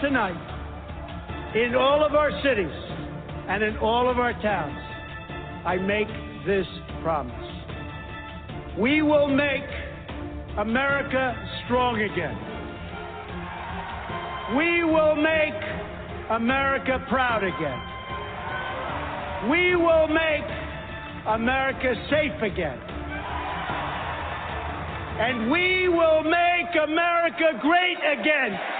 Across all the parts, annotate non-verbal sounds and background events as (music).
Tonight, in all of our cities and in all of our towns, I make this promise. We will make America strong again. We will make America proud again. We will make America safe again. And we will make America great again.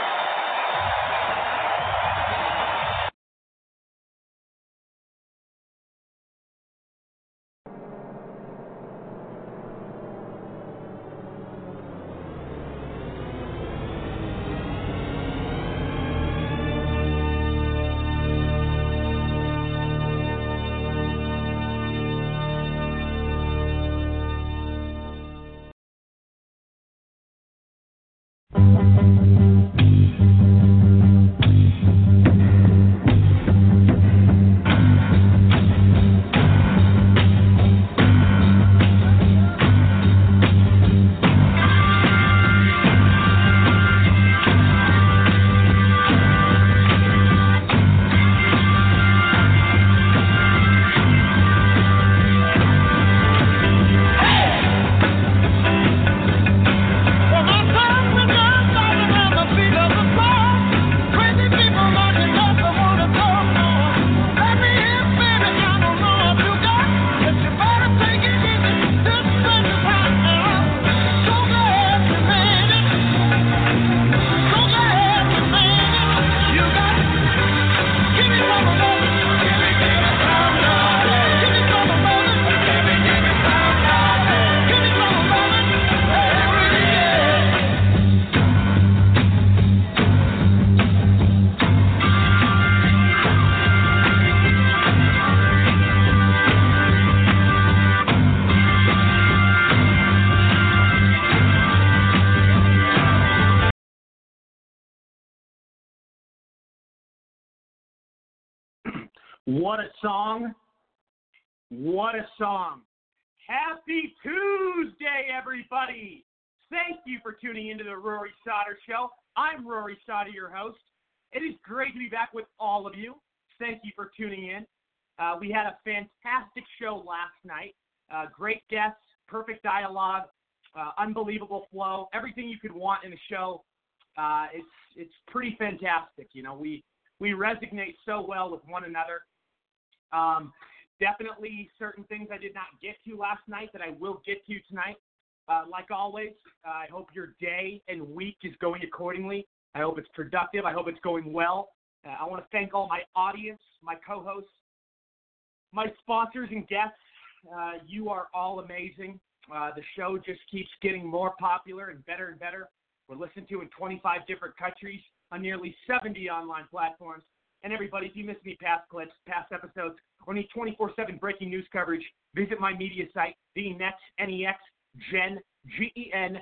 What a song. What a song. Happy Tuesday, everybody. Thank you for tuning into the Rory Sauter Show. I'm Rory Sauter, your host. It is great to be back with all of you. Thank you for tuning in. Uh, we had a fantastic show last night. Uh, great guests, perfect dialogue, uh, unbelievable flow, everything you could want in a show. Uh, it's it's pretty fantastic. You know, we we resonate so well with one another. Um, definitely certain things I did not get to last night that I will get to tonight. Uh, like always, uh, I hope your day and week is going accordingly. I hope it's productive. I hope it's going well. Uh, I want to thank all my audience, my co-hosts, my sponsors and guests. Uh, you are all amazing. Uh, the show just keeps getting more popular and better and better. We're listened to in 25 different countries on nearly 70 online platforms. And everybody, if you missed any past clips, past episodes, or need 24/7 breaking news coverage, visit my media site, the Next N-E-X, Gen, G-E-N.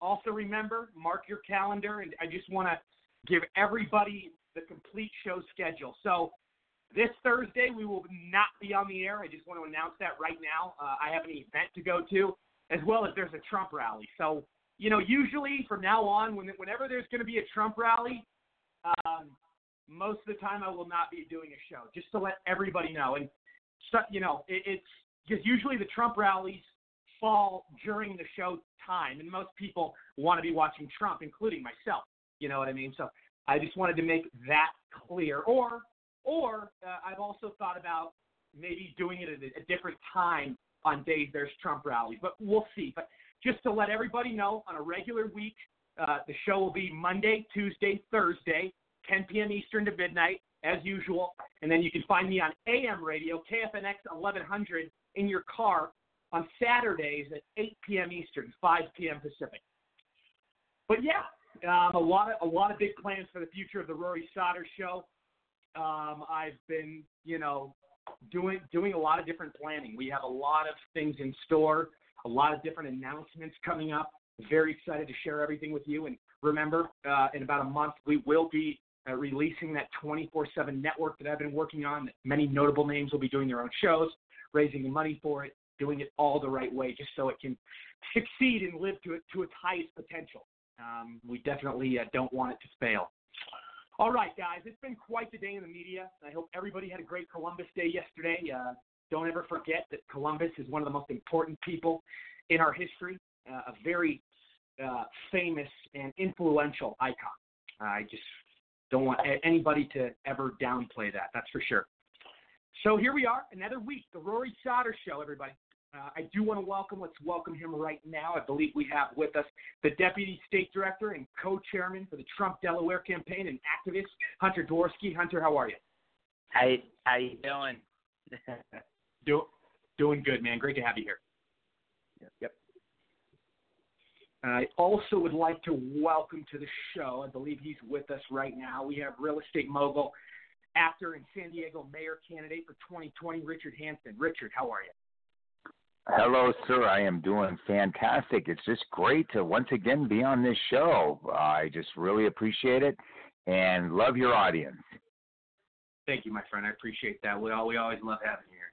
Also remember, mark your calendar, and I just want to give everybody the complete show schedule. So this Thursday, we will not be on the air. I just want to announce that right now. Uh, I have an event to go to, as well as there's a Trump rally. So, you know, usually from now on, when, whenever there's going to be a Trump rally, um, most of the time I will not be doing a show, just to let everybody know. And, you know, it, it's because usually the Trump rallies fall during the show time, and most people want to be watching Trump, including myself. You know what I mean? So I just wanted to make that clear. Or, or uh, I've also thought about maybe doing it at a, a different time on days there's Trump rallies, but we'll see. But just to let everybody know, on a regular week, uh, the show will be Monday, Tuesday, Thursday, 10 p.m. Eastern to midnight, as usual. And then you can find me on AM radio, KFNX 1100, in your car on Saturdays at 8 p.m. Eastern, 5 p.m. Pacific. But yeah, um, a lot of a lot of big plans for the future of the Rory Sauter Show. Um, I've been, you know, doing doing a lot of different planning. We have a lot of things in store, a lot of different announcements coming up. Very excited to share everything with you. And remember, uh, in about a month, we will be uh, releasing that 24/7 network that I've been working on. Many notable names will be doing their own shows, raising the money for it, doing it all the right way, just so it can succeed and live to it to its highest potential. Um, we definitely uh, don't want it to fail. All right, guys, it's been quite the day in the media. I hope everybody had a great Columbus Day yesterday. Uh, don't ever forget that Columbus is one of the most important people in our history, uh, a very uh, famous and influential icon. I just don't want anybody to ever downplay that. That's for sure. So here we are, another week, the Rory Sauter Show, everybody. Uh, I do want to welcome, let's welcome him right now. I believe we have with us the Deputy State Director and Co-Chairman for the Trump Delaware campaign and activist, Hunter Dworsky. Hunter, how are you? How, how you doing? (laughs) Do, doing good, man. Great to have you here. Yep. I also would like to welcome to the show, I believe he's with us right now. We have real estate mogul, actor, and San Diego mayor candidate for 2020, Richard Hansen. Richard, how are you? Hello, sir. I am doing fantastic. It's just great to once again be on this show. I just really appreciate it and love your audience. Thank you, my friend. I appreciate that. We all we always love having you here.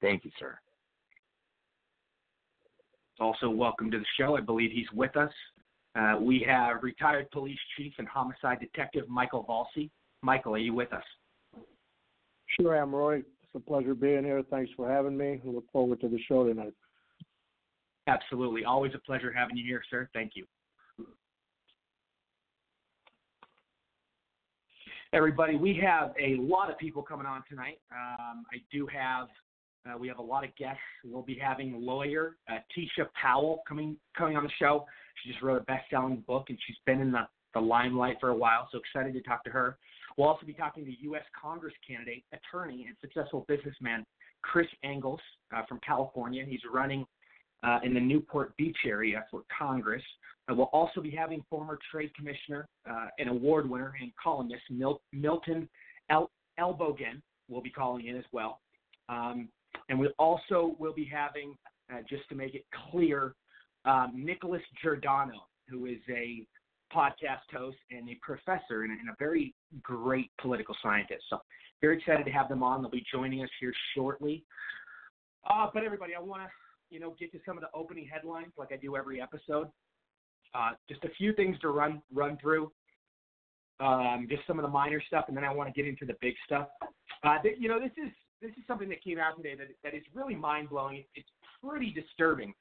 Thank you, sir. Also, welcome to the show. I believe he's with us. Uh, we have retired police chief and homicide detective Michael Valsi. Michael, are you with us? Sure I am, Roy. It's a pleasure being here. Thanks for having me. I look forward to the show tonight. Absolutely. Always a pleasure having you here, sir. Thank you. Everybody, we have a lot of people coming on tonight. Um, I do have, uh, we have a lot of guests. We'll be having lawyer uh, Teisha Powell coming coming on the show. She just wrote a best-selling book, and she's been in the, the limelight for a while. So excited to talk to her. We'll also be talking to U.S. Congress candidate, attorney, and successful businessman Chris Engels uh, from California. He's running uh, in the Newport Beach area for Congress. We'll also be having former trade commissioner uh, and award winner and columnist Mil- Milton El- Elbogen will be calling in as well. Um, and we also will be having, uh, just to make it clear, um, Nicholas Giordano, who is a podcast host and a professor and a, and a very great political scientist. So very excited to have them on. They'll be joining us here shortly. Uh, but everybody, I want to you know get to some of the opening headlines like I do every episode. Uh, just a few things to run run through. Um, just some of the minor stuff, and then I want to get into the big stuff. Uh, th- you know, this is this is something that came out today that that is really mind blowing. It's pretty disturbing.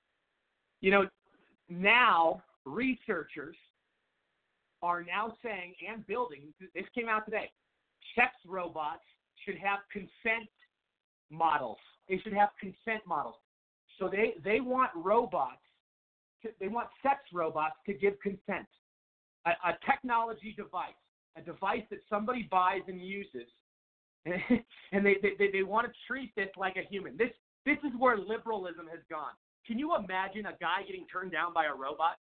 You know, now researchers are now saying and building, this came out today, sex robots should have consent models. They should have consent models. So they, they want robots, to, they want sex robots to give consent. A, a technology device, a device that somebody buys and uses, (laughs) and they, they, they want to treat this like a human. This, this is where liberalism has gone. Can you imagine a guy getting turned down by a robot?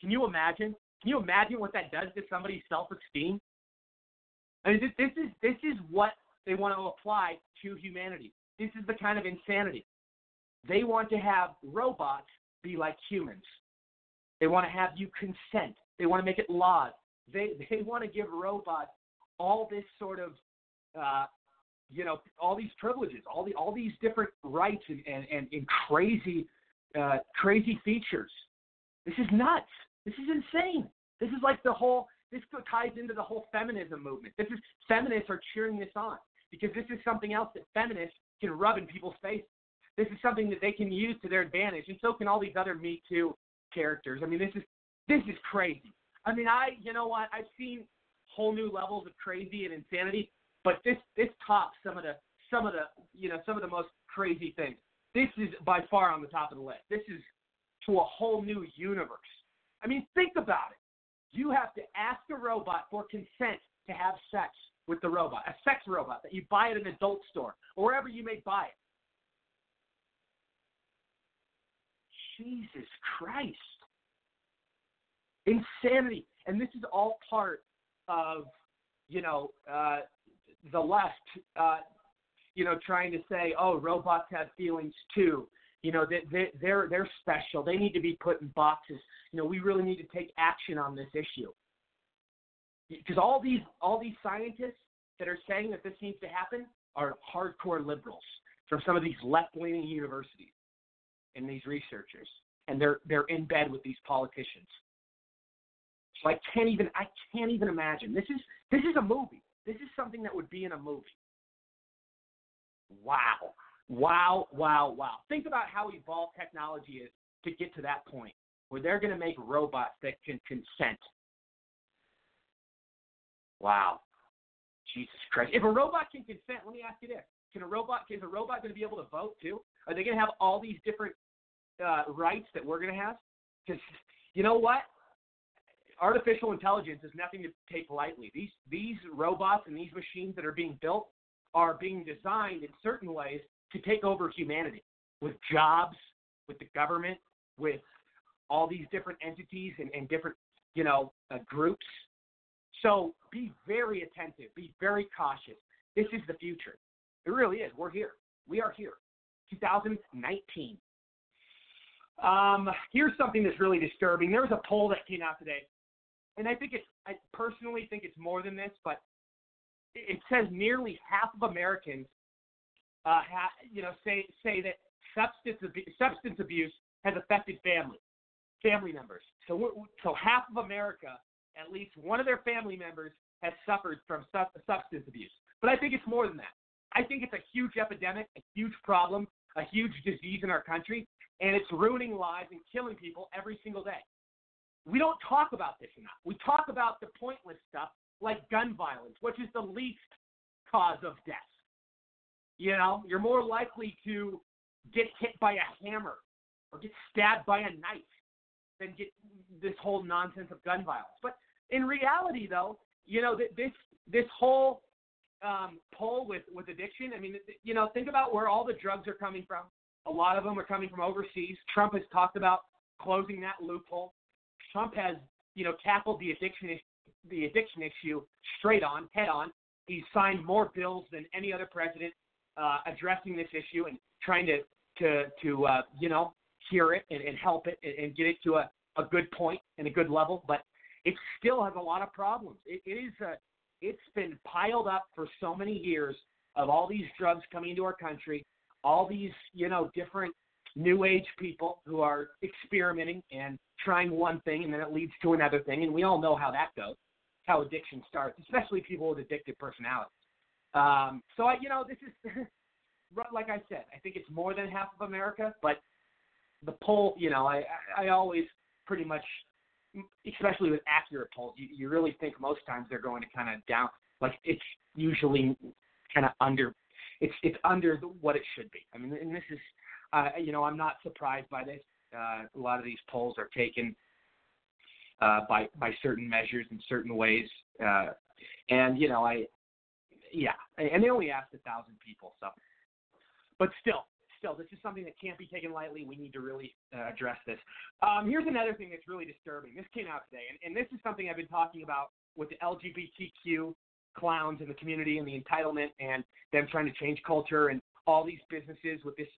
Can you imagine? Can you imagine what that does to somebody's self-esteem? I mean, this, this is this is what they want to apply to humanity. This is the kind of insanity. They want to have robots be like humans. They want to have you consent. They want to make it laws. They (laughs) they want to give robots all this sort of uh, you know all these privileges, all the all these different rights and and, and, and crazy uh, crazy features. This is nuts. This is insane. This is like the whole. This ties into the whole feminism movement. This is feminists are cheering this on because this is something else that feminists can rub in people's faces. This is something that they can use to their advantage, and so can all these other Me Too characters. I mean, this is this is crazy. I mean, I you know what? I've seen whole new levels of crazy and insanity, but this this tops some of the some of the you know some of the most crazy things. This is by far on the top of the list. This is to a whole new universe. I mean, think about it. You have to ask a robot for consent to have sex with the robot, a sex robot that you buy at an adult store or wherever you may buy it. Jesus Christ. Insanity. And this is all part of, you know, uh, the left, uh, you know, trying to say, oh, robots have feelings too. You know, they, they, they're they're special. They need to be put in boxes. You know, we really need to take action on this issue. Because all these all these scientists that are saying that this needs to happen are hardcore liberals from some of these left-leaning universities and these researchers, and they're they're in bed with these politicians. So I can't even I can't even imagine. This is this is a movie. This is something that would be in a movie. Wow. Wow, wow, wow. Think about how evolved technology is to get to that point where they're going to make robots that can consent. Wow. Jesus Christ. If a robot can consent, let me ask you this. Can a robot is a robot going to be able to vote too? Are they going to have all these different uh, rights that we're going to have? Because you know what? Artificial intelligence is nothing to take lightly. These these robots and these machines that are being built are being designed in certain ways to take over humanity with jobs, with the government, with all these different entities and, and different, you know, uh, groups. So be very attentive, be very cautious. This is the future. It really is. We're here. We are here. 2019. Um, here's something that's really disturbing. There was a poll that came out today, and I think it's. I personally think it's more than this, but it says nearly half of Americans uh, ha- you know, say say that substance abu- substance abuse has affected family family members. So so half of America, at least one of their family members, has suffered from su- substance abuse. But I think it's more than that. I think it's a huge epidemic, a huge problem, a huge disease in our country, and it's ruining lives and killing people every single day. We don't talk about this enough. We talk about the pointless stuff like gun violence, which is the least cause of death. You know, you're more likely to get hit by a hammer or get stabbed by a knife than get this whole nonsense of gun violence. But in reality, though, you know, this this whole um, poll with with addiction. I mean, you know, think about where all the drugs are coming from. A lot of them are coming from overseas. Trump has talked about closing that loophole. Trump has, you know, tackled the addiction the addiction issue straight on, head on. He's signed more bills than any other president uh, addressing this issue and trying to to to uh, you know hear it and, and help it and, and get it to a, a good point and a good level, but it still has a lot of problems. It, it is a, it's been piled up for so many years of all these drugs coming into our country, all these you know different new age people who are experimenting and trying one thing and then it leads to another thing, and we all know how that goes, how addiction starts, especially people with addictive personalities. Um, so I, you know, this is (laughs) like I said, I think it's more than half of America, but the poll, you know, I I always pretty much, especially with accurate polls, you, you really think most times they're going to kind of down. Like it's usually kind of under, it's it's under the, what it should be. I mean, and this is, uh, you know, I'm not surprised by this. Uh, a lot of these polls are taken uh, by by certain measures in certain ways, uh, and you know, I, yeah, and they only asked a thousand people, so, but still, still, this is something that can't be taken lightly. We need to really uh, address this. Um, here's another thing that's really disturbing. This came out today, and, and this is something I've been talking about with the LGBTQ clowns in the community and the entitlement and them trying to change culture and all these businesses with this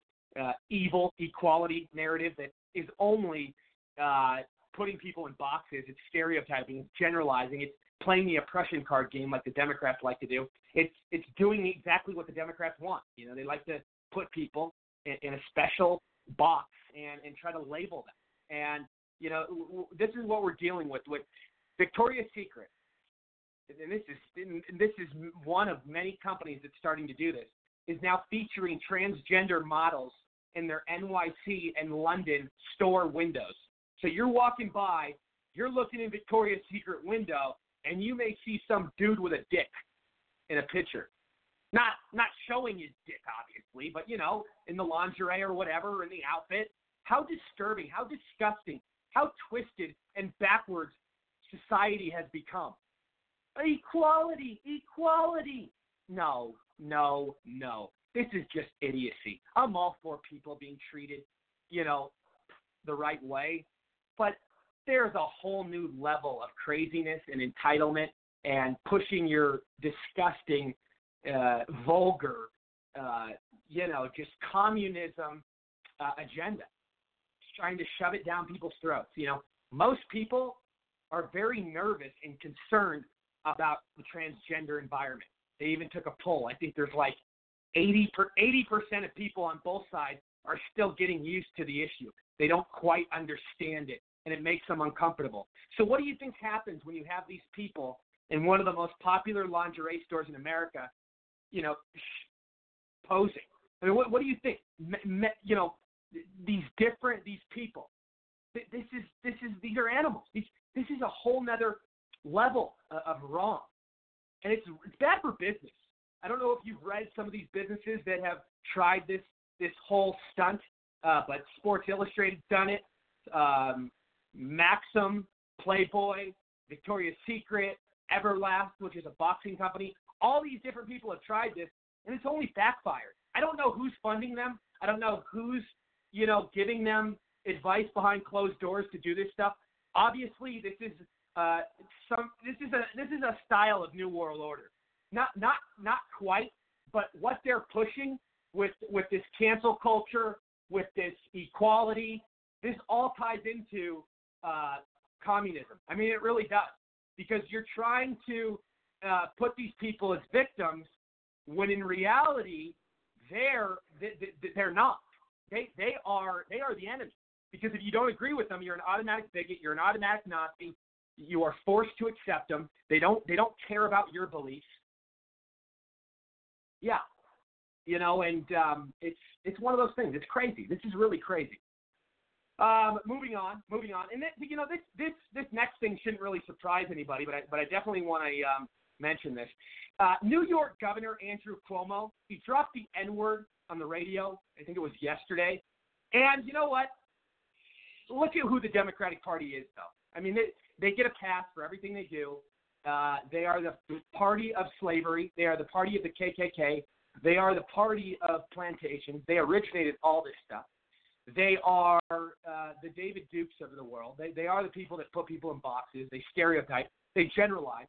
uh, evil equality narrative that is only uh, putting people in boxes. It's stereotyping. It's generalizing. It's playing the oppression card game like the Democrats like to do. It's it's doing exactly what the Democrats want. You know, they like to put people in, in a special box and and try to label them. And you know, w- w- this is what we're dealing with with Victoria's Secret. And this is and this is one of many companies that's starting to do this. Is now featuring transgender models in their NYC and London store windows. So you're walking by, you're looking in Victoria's Secret window, and you may see some dude with a dick in a picture. Not not showing his dick, obviously, but you know, in the lingerie or whatever, in the outfit. How disturbing, how disgusting, how twisted and backwards society has become. Equality, equality. No, no, no. This is just idiocy. I'm all for people being treated, you know, the right way, but there's a whole new level of craziness and entitlement and pushing your disgusting, uh, vulgar, uh, you know, just communism uh, agenda, trying to shove it down people's throats. You know, most people are very nervous and concerned about the transgender environment. They even took a poll. I think there's like 80 per 80% of people on both sides are still getting used to the issue. They don't quite understand it, and it makes them uncomfortable. So, what do you think happens when you have these people in one of the most popular lingerie stores in America, you know, posing? I mean, what, what do you think? Me, me, you know, these different these people. This is this is these are animals. These this is a whole nother level of, of wrong, and it's it's bad for business. I don't know if you've read some of these businesses that have tried this this whole stunt, uh, but Sports Illustrated's done it. Um, Maxim, Playboy, Victoria's Secret, Everlast, which is a boxing company. All these different people have tried this, and it's only backfired. I don't know who's funding them. I don't know who's you know giving them advice behind closed doors to do this stuff. Obviously, this is uh, some this is a this is a style of New World Order. Not not not quite, but what they're pushing with with this cancel culture, with this equality, this all ties into uh, communism. I mean, it really does because you're trying to uh, put these people as victims when in reality they're they, they- they're not. They they are they are the enemy because if you don't agree with them, you're an automatic bigot. You're an automatic Nazi. You are forced to accept them. They don't they don't care about your beliefs. Yeah, you know, and um, it's it's one of those things. It's crazy. This is really crazy. Um, moving on, moving on, and this, you know this this this next thing shouldn't really surprise anybody, but I, but I definitely want to um, mention this. Uh, New York Governor Andrew Cuomo he dropped the N word on the radio. I think it was yesterday, and you know what? Look at who the Democratic Party is, though. I mean, they they get a pass for everything they do. Uh, they are the party of slavery. They are the party of the KKK. They are the party of plantations. They originated all this stuff. They are uh, the David Dukes of the world. They, they are the people that put people in boxes. They stereotype. They generalize.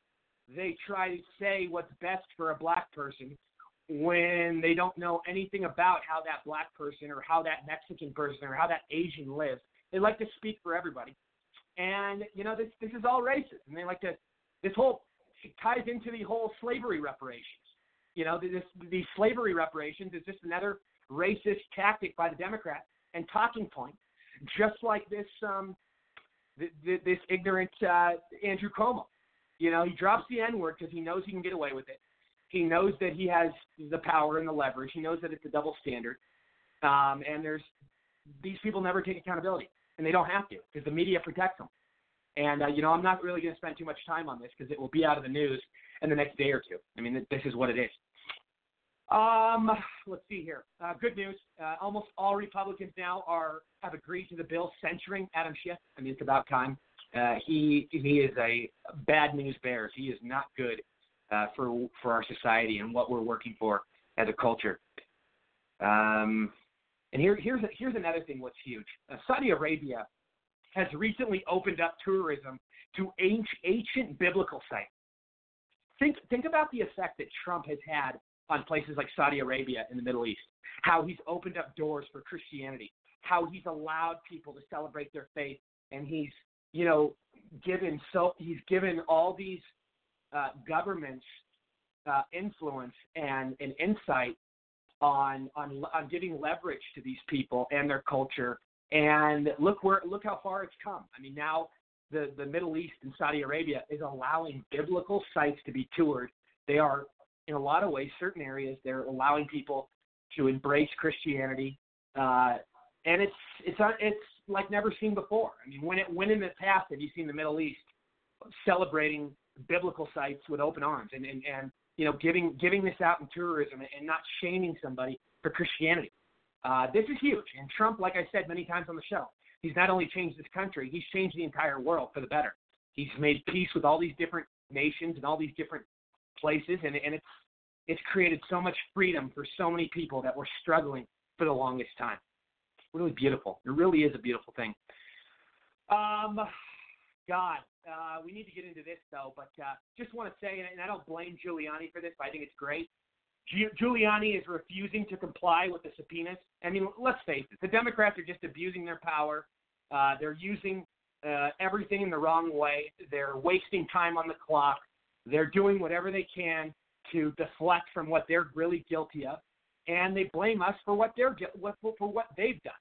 They try to say what's best for a black person when they don't know anything about how that black person or how that Mexican person or how that Asian lives. They like to speak for everybody. And, you know, this, this is all racist. And they like to, this whole, it ties into the whole slavery reparations. You know, this, these slavery reparations is just another racist tactic by the Democrat and talking point, just like this um, th- th- this ignorant uh, Andrew Cuomo. You know, he drops the N word because he knows he can get away with it. He knows that he has the power and the leverage. He knows that it's a double standard. Um, and there's these people never take accountability, and they don't have to because the media protects them. And uh, you know, I'm not really going to spend too much time on this because it will be out of the news in the next day or two. I mean, this is what it is. Um, let's see here. Uh, good news. Uh, almost all Republicans now are have agreed to the bill censuring Adam Schiff. I mean, it's about time. Uh, he he is a bad news bears. He is not good uh, for for our society and what we're working for as a culture. Um, and here here's here's another thing. What's huge? Uh, Saudi Arabia has recently opened up tourism to ancient, biblical sites. Think think about the effect that Trump has had on places like Saudi Arabia in the Middle East. How he's opened up doors for Christianity. How he's allowed people to celebrate their faith, and he's you know given so he's given all these uh, governments uh, influence and, and insight on, on on giving leverage to these people and their culture. And look where look how far it's come. I mean, now the the Middle East and Saudi Arabia is allowing biblical sites to be toured. They are, in a lot of ways, certain areas they're allowing people to embrace Christianity, uh, and it's it's it's like never seen before. I mean, when it when in the past have you seen the Middle East celebrating biblical sites with open arms and and, and you know giving giving this out in tourism and not shaming somebody for Christianity? Uh, this is huge. And Trump, like I said many times on the show, he's not only changed this country, he's changed the entire world for the better. He's made peace with all these different nations and all these different places, and, and it's it's created so much freedom for so many people that were struggling for the longest time really beautiful. It really is a beautiful thing. Um, God, uh, we need to get into this though, but uh, just want to say, and I don't blame Giuliani for this, but I think it's great. Giuliani is refusing to comply with the subpoenas. I mean, let's face it, the Democrats are just abusing their power. Uh, they're using uh, everything in the wrong way. They're wasting time on the clock. They're doing whatever they can to deflect from what they're really guilty of, and they blame us for what they're what for what they've done.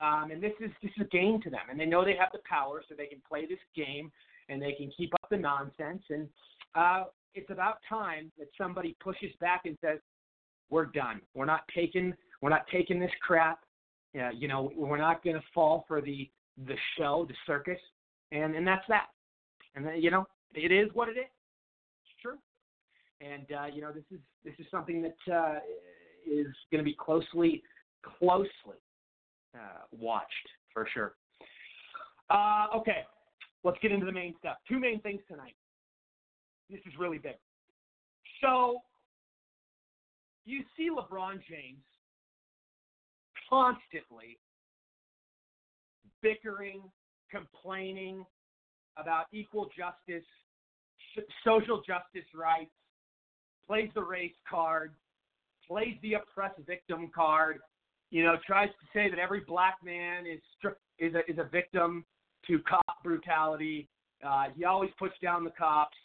Um, and this is this is a game to them, and they know they have the power, so they can play this game and they can keep up the nonsense. And uh, it's about time that somebody pushes back and says, "We're done. We're not taking we're not taking this crap. Uh, you know, we're not going to fall for the the show, the circus." And and that's that. And then, you know, it is what it is. It's true. And uh, you know, this is this is something that uh, is going to be closely closely uh, watched for sure. Uh, okay, let's get into the main stuff. Two main things tonight. This is really big. So, you see LeBron James constantly bickering, complaining about equal justice, social justice rights, plays the race card, plays the oppressed victim card, you know, tries to say that every black man is is a, is a victim to cop brutality. Uh, he always puts down the cops.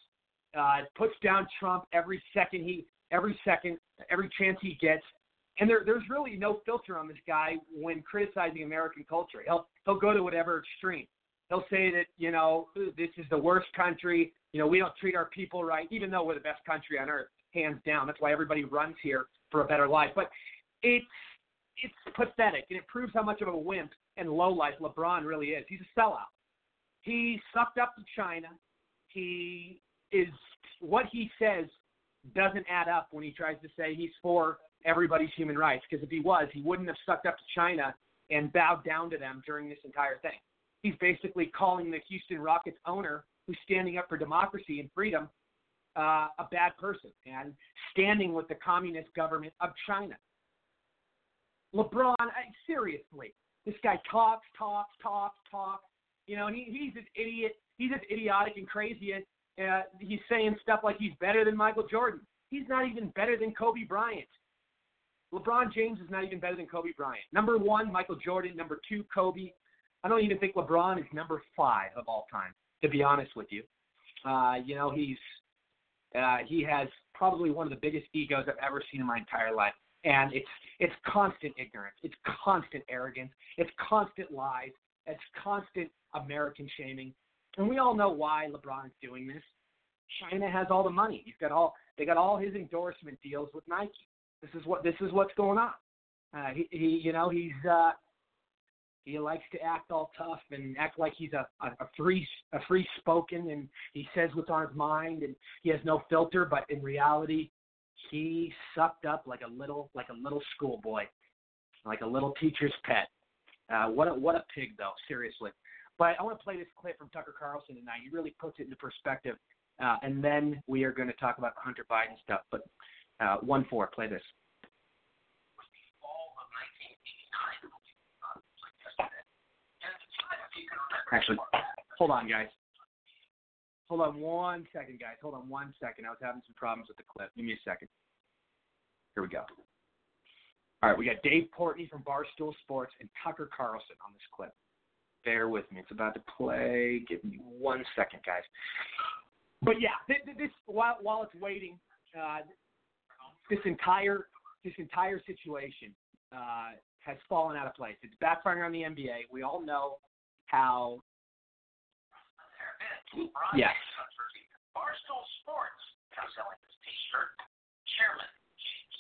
Uh, puts down Trump every second he every second every chance he gets. And there, there's really no filter on this guy when criticizing American culture. He'll he'll go to whatever extreme. He'll say that you know this is the worst country. You know we don't treat our people right, even though we're the best country on earth, hands down. That's why everybody runs here for a better life. But it's it's pathetic, and it proves how much of a wimp and lowlife LeBron really is. He's a sellout. He sucked up to China. He is what he says doesn't add up when he tries to say he's for everybody's human rights. Because if he was, he wouldn't have sucked up to China and bowed down to them during this entire thing. He's basically calling the Houston Rockets owner, who's standing up for democracy and freedom, uh, a bad person and standing with the communist government of China. LeBron, I, seriously, this guy talks, talks, talks, talks. You know, and he, he's an idiot. He's as idiotic and crazy as uh, he's saying stuff like he's better than Michael Jordan. He's not even better than Kobe Bryant. LeBron James is not even better than Kobe Bryant. Number one, Michael Jordan. Number two, Kobe. I don't even think LeBron is number five of all time, to be honest with you. Uh, you know, he's uh, he has probably one of the biggest egos I've ever seen in my entire life and it's it's constant ignorance, it's constant arrogance, it's constant lies, it's constant American shaming, and we all know why LeBron's doing this. China has all the money. He's got all they got all his endorsement deals with Nike. This is what this is what's going on. Uh, he, he you know he's uh, He likes to act all tough and act like he's a, a, a free a free spoken and he says what's on his mind and he has no filter. But in reality, he sucked up like a little like a little schoolboy, like a little teacher's pet. Uh, what a what a pig though, seriously. But I want to play this clip from Tucker Carlson tonight. He really puts it into perspective. Uh, and then we are going to talk about Hunter Biden stuff. But uh, one four, play this. Actually, hold on, guys. Hold on one second, guys. Hold on one second. I was having some problems with the clip. Give me a second. Here we go. All right, we got Dave Portnoy from Barstool Sports and Tucker Carlson on this clip. Bear with me; it's about to play. Give me one second, guys. But yeah, this, while while it's waiting, uh, this entire this entire situation uh, has fallen out of place. It's backfiring on the NBA. We all know how. Yes. Barstool Sports comes selling this T-shirt. Chairman James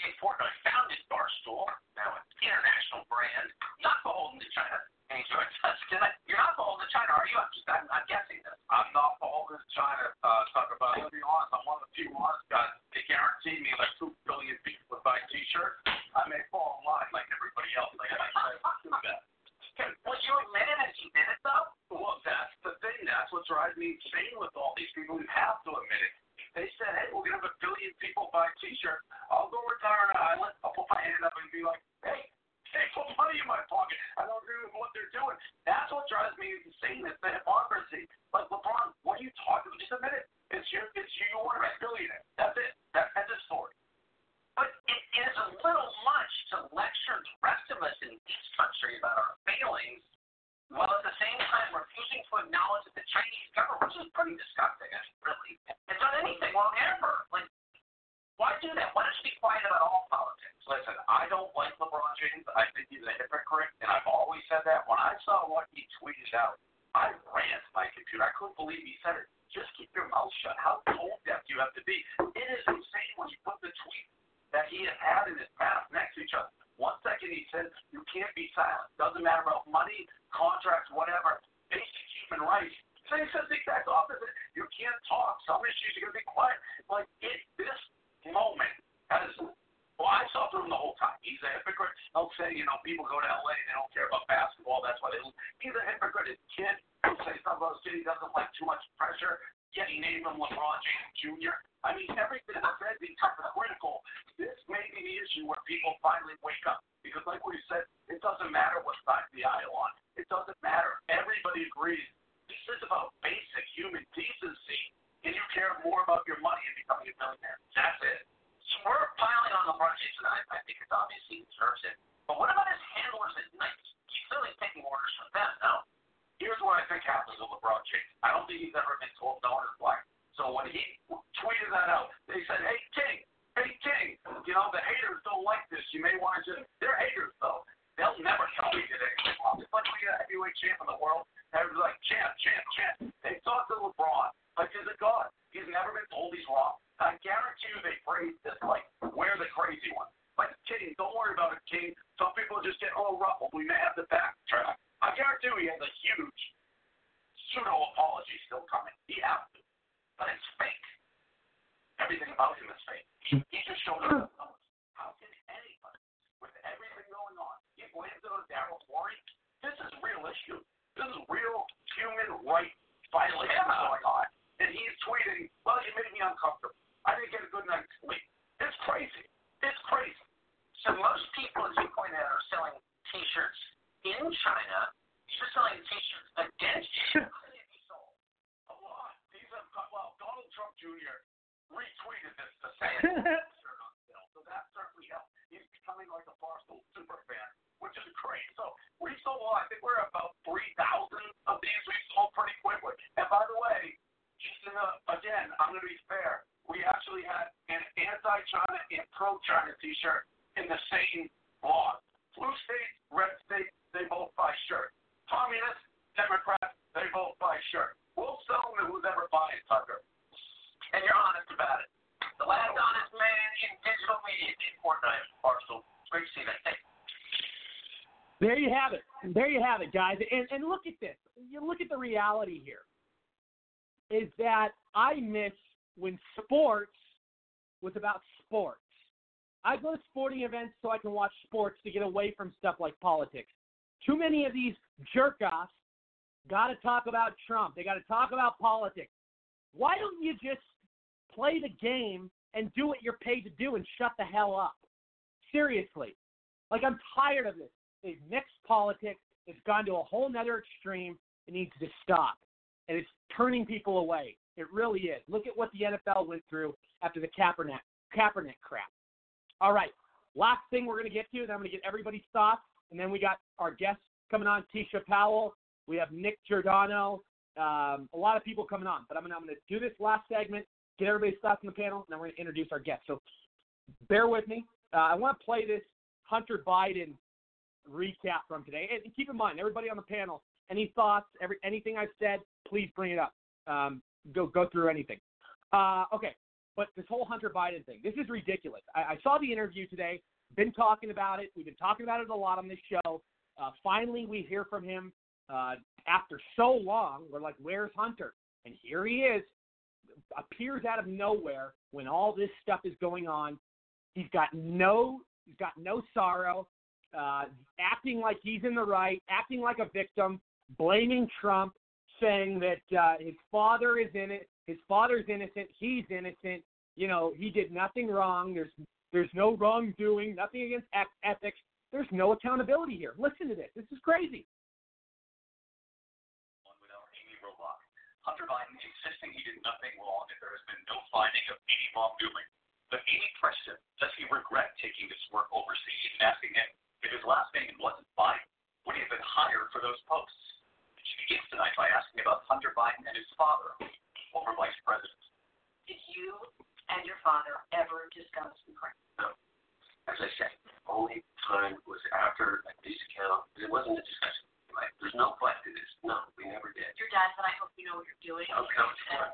Dave Portnoy founded Barstool, now an international brand, not beholden to China. And he us tonight. You're not beholden to China, are you? I'm just, I'm, I'm guessing this. I'm not beholden to China, uh, Tucker, but I'll be honest, I'm one of the few honest guys. They guarantee me like two billion people would buy T-shirts. I may fall in line like everybody else. Like I say, do that. Okay, well, you admitted that you did it, though? Well, that's the thing. That's what drives me insane with all these people who have to admit it. They said, hey, we're going to have a billion people buy T-shirts. I'll go retire on an island. I'll put my hand up and be like, hey, hey, put money in my pocket. I don't agree with what they're doing. That's what drives me insane. It's the hypocrisy. Like, LeBron, what are you talking about? Just admit it. It's your, it's you. You want to be a billionaire. That's it. That, that's the story. But it is a little much to lecture the rest of us in this country about our failings while at the same time refusing to acknowledge that the Chinese government, which is pretty disgusting, I mean, really, has done anything wrong ever. Like, why do that? Why don't you be quiet about all politics? Listen, I don't like LeBron James. I think he's a hypocrite, and I've always said that. When I saw what he tweeted out, I ran to my computer. I couldn't believe he said it. Just keep your mouth shut. How tone deaf do you have to be? It is insane when you put the tweet that he has had in his mouth next to each other. One second he says you can't be silent. Doesn't matter about money, contracts, whatever. Basic human rights. Then he says the exact opposite. You can't talk. Some issues you're gonna be quiet. Like it, this moment has. Well, I saw through him the whole time. He's a hypocrite. He'll say, you know, people go to LA, they don't care about basketball. That's why they. He's a hypocrite. His kid. He'll say something about his kid. He doesn't like too much pressure. Yet he named him LeBron James Jr. I mean, everything that says he's hypocritical. This may be the issue where people finally wake up. Because, like we said, it doesn't matter what side of the aisle on. It doesn't matter. Everybody agrees. This is about basic human decency. And you care more about your money and becoming a millionaire. That's it. So we're piling on LeBron James, and I, I think it's obvious he deserves it. But what about his handlers at night? He's clearly taking orders from them. Now, here's what I think happens with LeBron James. I don't think he's ever been told no in his life. So when he tweeted that out, they said, "Hey King, hey King, you know the haters don't like this. You may want to just they're haters though. They'll never tell me did anything wrong. It's like we got a heavyweight champ in the world. Everybody's like champ, champ, champ. They talk to LeBron like he's a god. He's never been told he's wrong. I guarantee you they phrase this like we're the crazy one. Like King, don't worry about it, King. Some people just get a little ruffled. We may have to backtrack. I guarantee you he has a huge pseudo apology still coming. He has to. But it's fake. Everything about him is fake. He just showed up. How can anybody, with everything going on, he blames it on Daryl Morey? This is real issue. This is real human rights violation going on. And he's tweeting, well, you made me uncomfortable. I didn't get a good night's sleep. It's crazy. It's crazy. So most people, as you pointed out, are selling T-shirts in China. You're selling T-shirts against China. How many have you sold? A lot. These have got, well, Donald Trump Jr. retweeted this to say it. shirt on sale. So that certainly helped. He's becoming like a Barstool super fan, which is great. So we sold, well, I think we're about 3,000 of these we sold pretty quickly. And by the way, just in a, again, I'm going to be fair. We actually had an anti-China and pro-China T-shirt in the same blog. Blue states, red states, they both buy shirts. Communists, Democrats, they both buy shirts. We'll sell them to who's ever buying Tucker. And you're honest about it. The last honest man in digital media, Dave Portnoy, Barstool. Great to see that. Thank you. There you have it. there you it, guys. And and look at this. You look at the reality here. Is that I miss when sports was about sports. I go to sporting events so I can watch sports to get away from stuff like politics. Too many of these jerk offs got to talk about Trump. They got to talk about politics. Why don't you just play the game and do what you're paid to do and shut the hell up? Seriously. Like, I'm tired of this. They've mixed politics. It's gone to a whole nother extreme. It needs to stop. And it's turning people away. It really is. Look at what the NFL went through after the Kaepernick, Kaepernick crap. All right. Last thing we're going to get to, then I'm going to get everybody's thoughts. And then we got our guests coming on, Teisha Powell. We have Nick Giordano. Um, a lot of people coming on. But I'm going, to, I'm going to do this last segment, get everybody's thoughts on the panel, and then we're going to introduce our guests. So bear with me. Uh, I want to play this Hunter Biden recap from today. And keep in mind, everybody on the panel, any thoughts, every anything I've said, please bring it up. Um, go go through anything. Uh, okay, but this whole Hunter Biden thing, this is ridiculous. I, I saw the interview today. Been talking about it. We've been talking about it a lot on this show. Uh, finally, we hear from him uh, after so long. We're like, "Where's Hunter?" And here he is. Appears out of nowhere when all this stuff is going on. He's got no he's got no sorrow. Uh, acting like he's in the right, acting like a victim, blaming Trump, saying that uh, his father is in it, his father's innocent, he's innocent. You know, he did nothing wrong. There's there's no wrongdoing, nothing against ethics. There's no accountability here. Listen to this. This is crazy. Hunter Biden insisting he did nothing wrong and there has been no finding of any wrongdoing. But Amy pressed him, does he regret taking this work overseas and asking him if his last name wasn't Biden, would he have been hired for those posts? And she begins tonight by asking about Hunter Biden and his father, former vice president. Did you and your father ever discuss Ukraine? No. As I said, only time was after a news account. It wasn't a discussion. Right? There's no fight to this. No, we never did. Your dad said, I hope you know what you're doing. Okay, And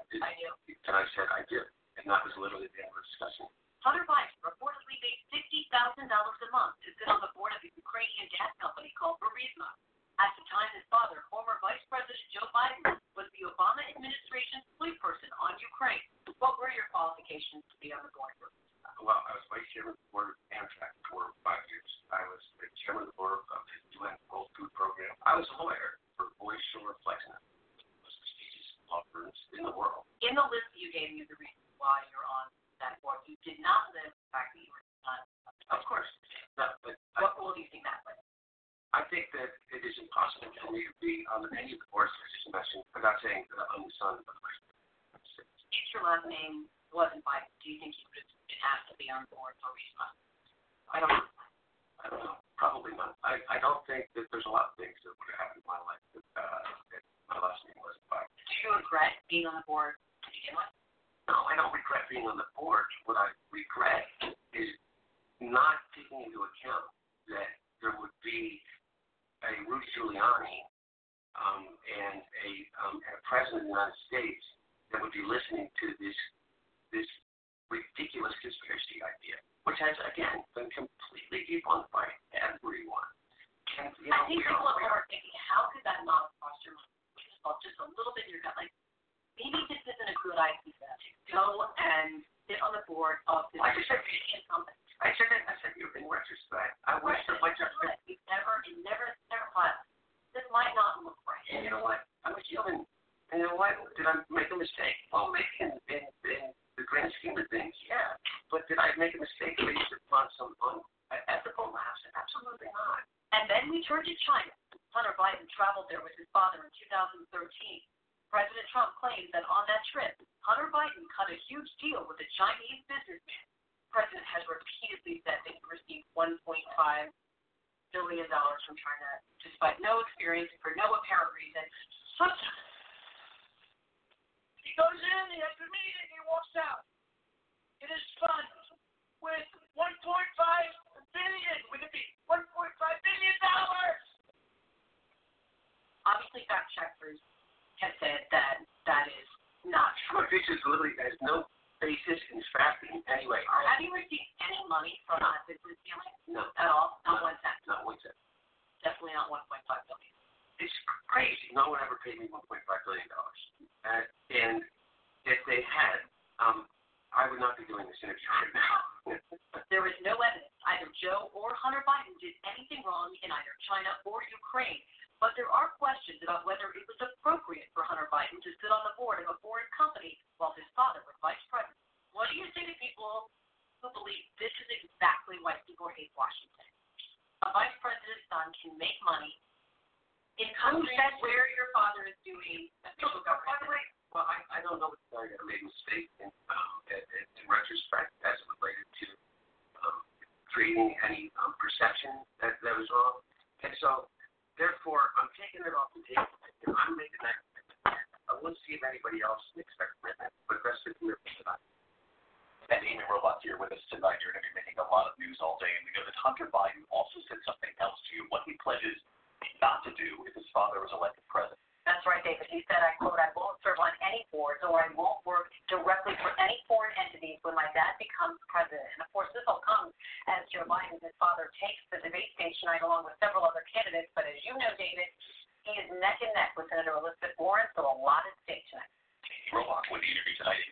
neck and neck with Senator Elizabeth Warren, so a lot at stake tonight. Amy Robach with the interview tonight.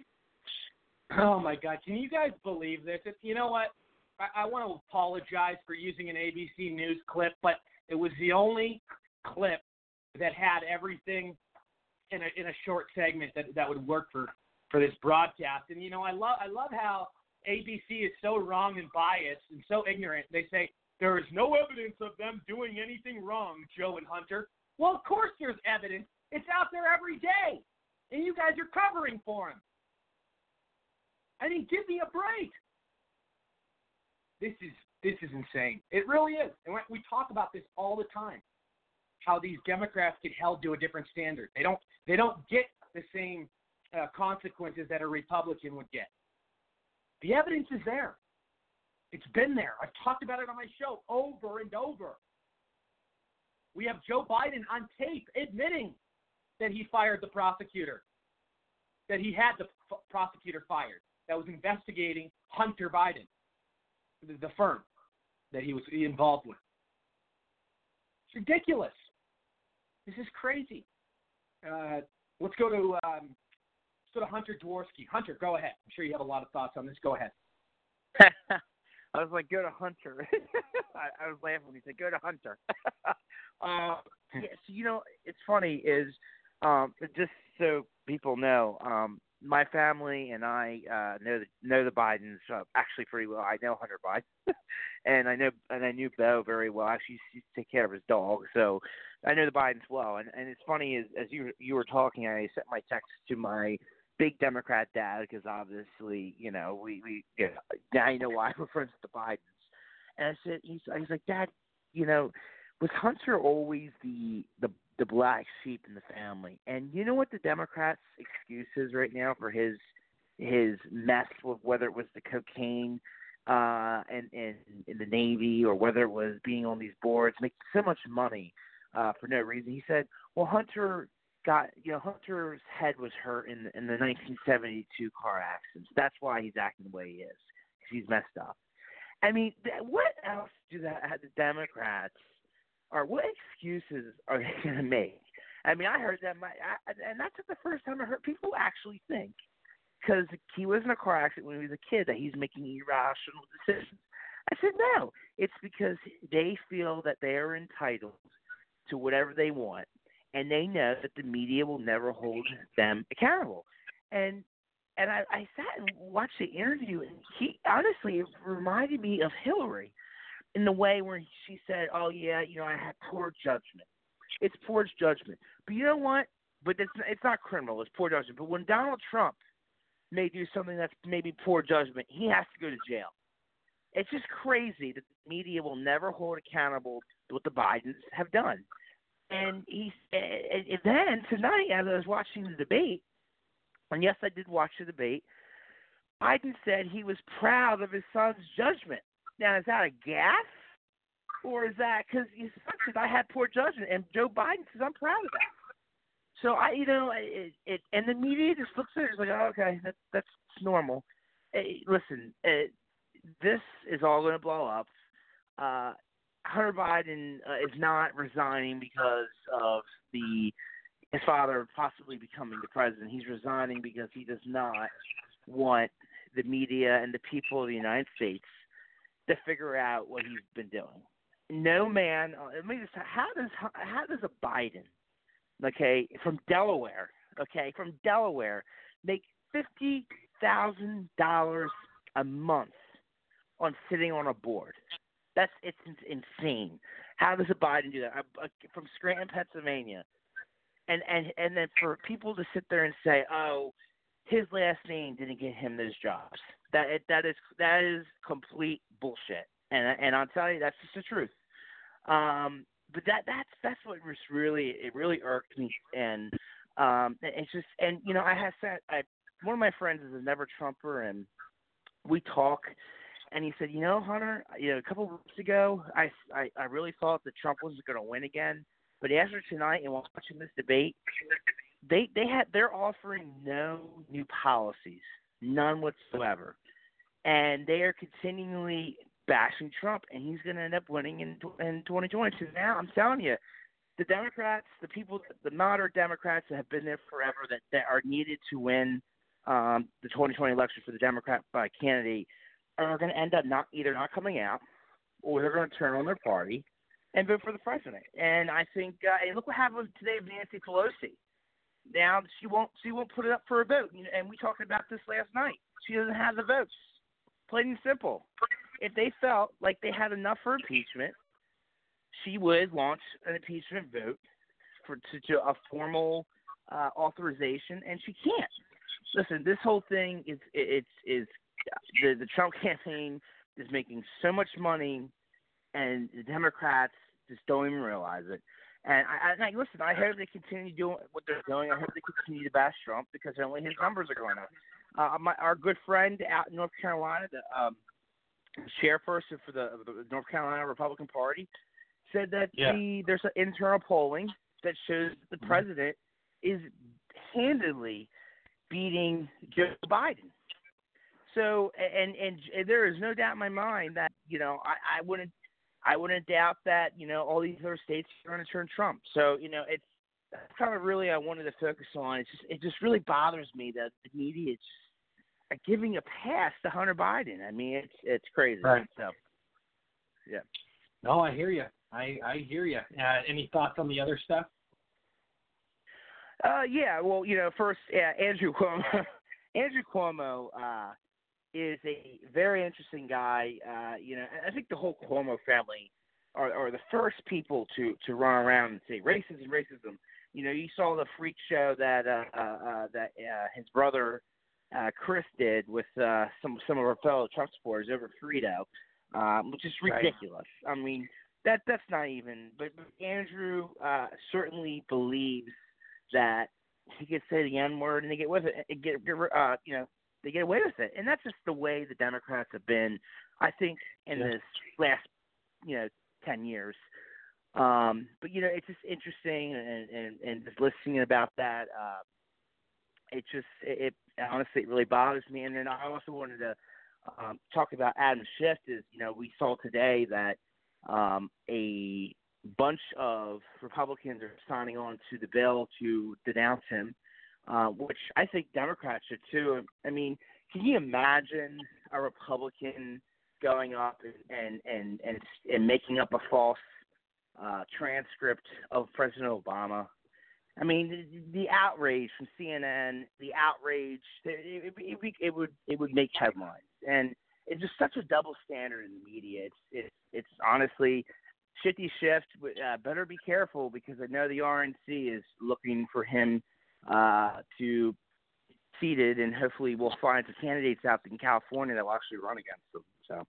Oh my God! Can you guys believe this? It's, you know what? I, I want to apologize for using an ABC News clip, but it was the only clip that had everything in a in a short segment that that would work for for this broadcast. And you know, I love I love how ABC is so wrong and biased and so ignorant. They say there is no evidence of them doing anything wrong, Joe and Hunter. Well, of course there's evidence. It's out there every day, and you guys are covering for him. I mean, give me a break. This is this is insane. It really is. And we- talk about this all the time. How these Democrats get held to a different standard. They don't they don't get the same uh, consequences that a Republican would get. The evidence is there. It's been there. I've talked about it on my show over and over. We have Joe Biden on tape admitting that he fired the prosecutor, that he had the f- prosecutor fired that was investigating Hunter Biden, the, the firm that he was involved with. It's ridiculous. This is crazy. Uh, let's go to um, let's go to Hunter Dworsky. Hunter, go ahead. I'm sure you have a lot of thoughts on this. Go ahead. (laughs) I was like, go to Hunter. (laughs) I, I was laughing when he said, go to Hunter. uh, (laughs) yeah, so you know, it's funny is um, just so people know, um, my family and I uh, know the, know the Bidens uh, actually pretty well. I know Hunter Biden, (laughs) and I know and I knew Beau very well. Actually, used to take care of his dog, so I know the Bidens well. And and it's funny is as you you were talking, I sent my text to my big Democrat dad because obviously, you know, we we you know, now you know why (laughs) we're friends with the Bidens. And I said, he's he's like, Dad, you know, was Hunter always the the the black sheep in the family? And you know what the Democrats' excuse is right now for his his mess with whether it was the cocaine uh and in in the Navy or whether it was being on these boards, making so much money uh for no reason. He said, Well Hunter got you know Hunter's head was hurt in in the 1972 car accidents. That's why he's acting the way he is. 'cause He's messed up. I mean, what else do that uh, the Democrats or what excuses are they (laughs) going to make? I mean, I heard that, my, I, and that's the first time I heard people actually think because he was in a car accident when he was a kid that he's making irrational decisions. I said no, it's because they feel that they are entitled to whatever they want, and they know that the media will never hold them accountable. And and I, I sat and watched the interview, and he honestly it reminded me of Hillary in the way where she said, "Oh yeah, you know, I had poor judgment. It's poor judgment." But you know what? But it's it's not criminal. It's poor judgment. But when Donald Trump may do something that's maybe poor judgment, he has to go to jail. It's just crazy that the media will never hold accountable what the Bidens have done. And he and and then tonight, as I was watching the debate, and yes, I did watch the debate. Biden said he was proud of his son's judgment. Now, is that a gaffe, or is that because son said I had poor judgment, and Joe Biden says I'm proud of that. So I, you know, it, it and the media just looks at it it's like, oh, okay, that, that's normal. Hey, listen, it, this is all going to blow up. Uh, Hunter Biden uh, is not resigning because of the his father possibly becoming the president. He's resigning because he does not want the media and the people of the United States to figure out what he's been doing. No man. uh, Let me just. How does how does a Biden, okay, from Delaware, okay, from Delaware, make fifty thousand dollars a month on sitting on a board? That's it's insane. How does a Biden do that? I, I, from Scranton, Pennsylvania, and and and then for people to sit there and say, "Oh, his last name didn't get him those jobs," that that is that is complete bullshit. And and I'll tell you, that's just the truth. Um, but that that's that's what was really it really irked me, and um, it's just and you know I have said I one of my friends is a never Trumper, and we talk, and he said, you know, Hunter, you know, a couple of weeks ago, I, I, I really thought that Trump wasn't going to win again, but after tonight and watching this debate, they they had they're offering no new policies, none whatsoever, and they are continually bashing Trump, and he's going to end up winning in in 2020. So now I'm telling you, the Democrats, the people, the moderate Democrats that have been there forever, that that are needed to win um, the 2020 election for the Democrat uh, candidate, are going to end up not either not coming out, or they're going to turn on their party and vote for the president. And I think, uh, and look what happened today with Nancy Pelosi. Now she won't she won't put it up for a vote, and we talked about this last night. She doesn't have the votes. Plain and simple. If they felt like they had enough for impeachment, she would launch an impeachment vote for to, to a formal uh, authorization, and she can't. Listen, this whole thing is it's is the the Trump campaign is making so much money, and the Democrats just don't even realize it. And I, I, I listen. I hope they continue doing what they're doing. I hope they continue to bash Trump because only his numbers are going up. Uh, my our good friend out in North Carolina, the um, chairperson for the, the North Carolina Republican Party, said that Yeah. the there's an internal polling that shows the president is handedly beating Joe Biden. So and, and and there is no doubt in my mind that you know I, I wouldn't I wouldn't doubt that you know all these other states are going to turn Trump. So you know it's that's kind of really I wanted to focus on. It's just it just really bothers me that the media is just giving a pass to Hunter Biden. I mean it's it's crazy. Right. So yeah. No, I hear you. I I hear you. Uh, any thoughts on the other stuff? Uh, yeah. Well, you know, first, yeah, Andrew Cuomo. (laughs) Andrew Cuomo uh, is a very interesting guy. Uh, you know, I think the whole Cuomo family are, are the first people to to run around and say racism, racism. You know, you saw the freak show that uh, uh, uh, that uh, his brother uh, Chris did with uh, some some of our fellow Trump supporters over Fredo, um, which is Right. ridiculous. I mean, that that's not even. But, but Andrew uh, certainly believes that he could say the N word and they get with it, get, get uh, you know, they get away with it, and that's just the way the Democrats have been. I think in Yeah. this last, you know, ten years. Um, but you know, it's just interesting, and and and just listening about that. Uh, it just it, it honestly it really bothers me. And then I also wanted to um, talk about Adam Schiff. Is you know we saw today that um, a bunch of Republicans are signing on to the bill to denounce him, uh, which I think Democrats should too. I mean, can you imagine a Republican going up and and and and, making up a false uh, transcript of President Obama? I mean, the, the outrage from CNN, the outrage, it, it, it, it would it would make headlines, and it's just such a double standard in the media. It's it's it's honestly shifty Schiff. Uh, better be careful because I know the RNC is looking for him uh, to seated, and hopefully we'll find some candidates out in California that will actually run against them. So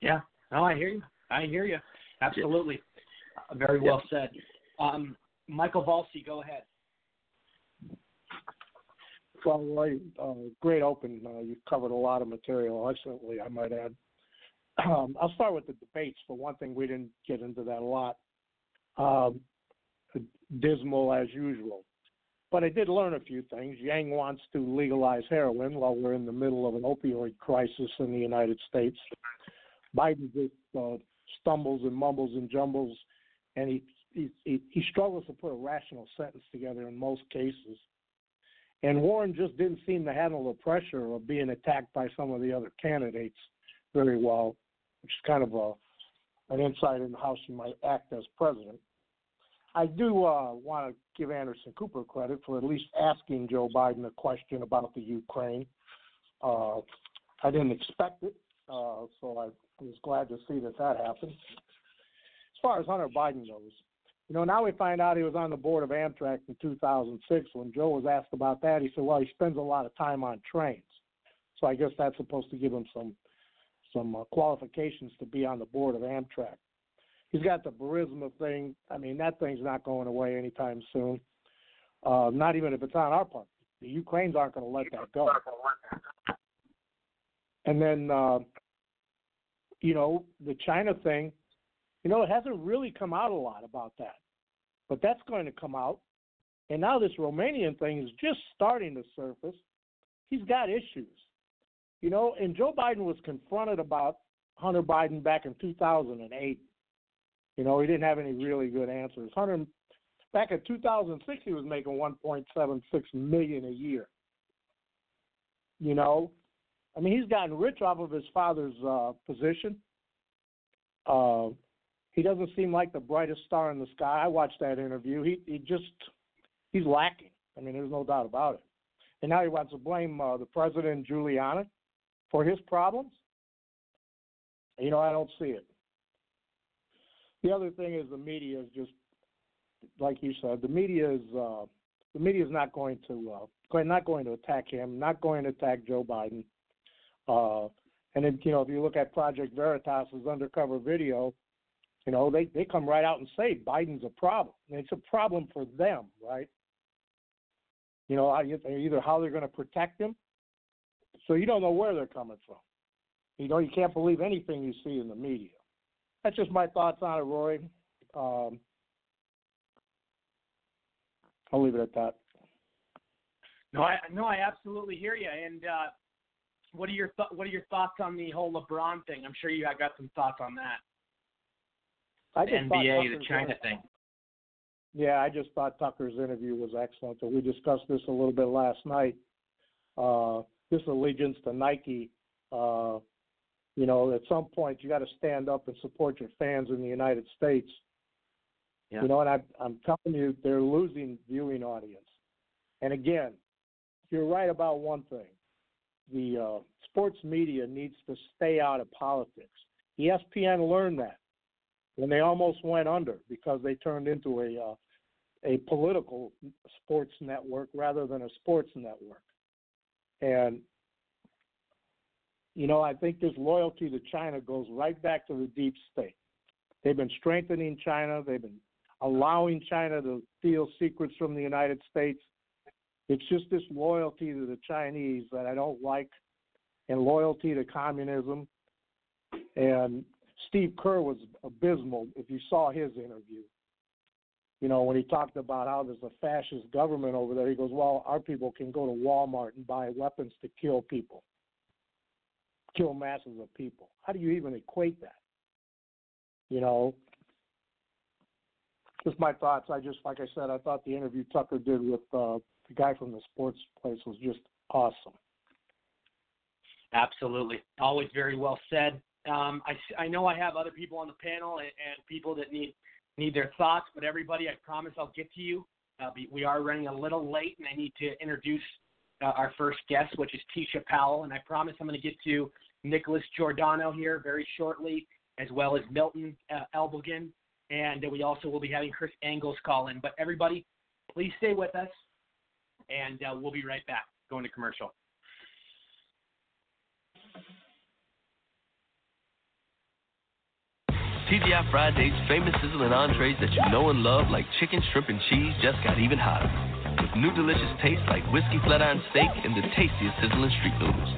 Yeah. No, I hear you. I hear you. Absolutely. Uh, very well said. Um, Michael Valsi, go ahead. Well, Roy, uh, great open. Uh, you covered a lot of material excellently, I might add. Um, I'll start with the debates. For one thing, we didn't get into that a lot. Um, dismal as usual. But I did learn a few things. Yang wants to legalize heroin while we're in the middle of an opioid crisis in the United States. Biden just uh, stumbles and mumbles and jumbles, and he, he he he struggles to put a rational sentence together in most cases. And Warren just didn't seem to handle the pressure of being attacked by some of the other candidates very well, which is kind of a an insight into how she might act as president. I do uh, want to give Anderson Cooper credit for at least asking Joe Biden a question about the Ukraine. Uh, I didn't expect it, uh, so I was glad to see that that happened. As far as Hunter Biden goes, you know, now we find out he was on the board of Amtrak in 2006. When Joe was asked about that, he said, "Well, he spends a lot of time on trains, so I guess that's supposed to give him some some uh, qualifications to be on the board of Amtrak." He's got the Burisma thing. I mean, that thing's not going away anytime soon. Uh, not even if it's on our part. The Ukrainians aren't going to let that go. And then, uh, you know, the China thing, you know, it hasn't really come out a lot about that. But that's going to come out. And now this Romanian thing is just starting to surface. He's got issues. You know, and Joe Biden was confronted about Hunter Biden back in 2008. You know, he didn't have any really good answers. Hunter, back in 2006, he was making 1.76 million a year. You know, I mean, he's gotten rich off of his father's uh, position. Uh, he doesn't seem like the brightest star in the sky. I watched that interview. He he just he's lacking. I mean, there's no doubt about it. And now he wants to blame uh, the president Giuliani for his problems. You know, I don't see it. The other thing is the media is just like you said. The media is uh, the media is not going to uh, not going to attack him, not going to attack Joe Biden. Uh, and then you know, if you look at Project Veritas's undercover video, you know they they come right out and say Biden's a problem. And it's a problem for them, right? You know, either how they're going to protect him, so you don't know where they're coming from. You know, you can't believe anything you see in the media. That's just my thoughts on it, Roy. Um, I'll leave it at that. No, I no, I absolutely hear you. And uh, what are your th- what are your thoughts on the whole LeBron thing? I'm sure you have got some thoughts on that. I the NBA, the China thing. Yeah, I just thought Tucker's interview was excellent. And we discussed this a little bit last night. Uh, this allegiance to Nike, uh, you know, at some point you got to stand up and support your fans in the United States. Yeah. You know, and I, I'm telling you, they're losing viewing audience. And again, you're right about one thing: the uh, sports media needs to stay out of politics. ESPN learned that when they almost went under because they turned into a uh, a political sports network rather than a sports network. And you know, I think this loyalty to China goes right back to the deep state. They've been strengthening China. They've been allowing China to steal secrets from the United States. It's just this loyalty to the Chinese that I don't like, and loyalty to communism. And Steve Kerr was abysmal if you saw his interview. You know, when he talked about how there's a fascist government over there, he goes, Well, our people can go to Walmart and buy weapons to kill people, kill masses of people. How do you even equate that? You know, just my thoughts. I just, like I said, I thought the interview Tucker did with uh, the guy from the sports place was just awesome. Absolutely, always very well said. Um, I, I know I have other people on the panel and, and people that need need their thoughts, but everybody, I promise I'll get to you. Uh, we are running a little late, and I need to introduce uh, our first guest, which is Teisha Powell, and I promise I'm going to get to Nicholas Giordano here very shortly, as well as Milton uh, Elbogen, and we also will be having Chris Engels call in. But everybody, please stay with us, and uh, we'll be right back. Going to commercial. TGI Friday's famous sizzling entrees that you know and love, like chicken, shrimp, and cheese, just got even hotter. With new delicious tastes like whiskey flat iron steak and the tastiest sizzling street noodles.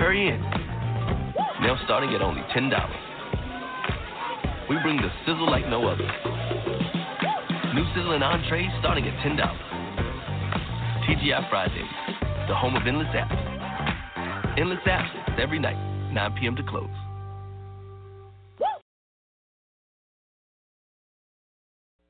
Hurry in. Now starting at only $10. We bring the sizzle like no other. New sizzling entrees starting at $10. TGI Fridays, the home of endless apps. Endless apps every night, 9 p.m. to close.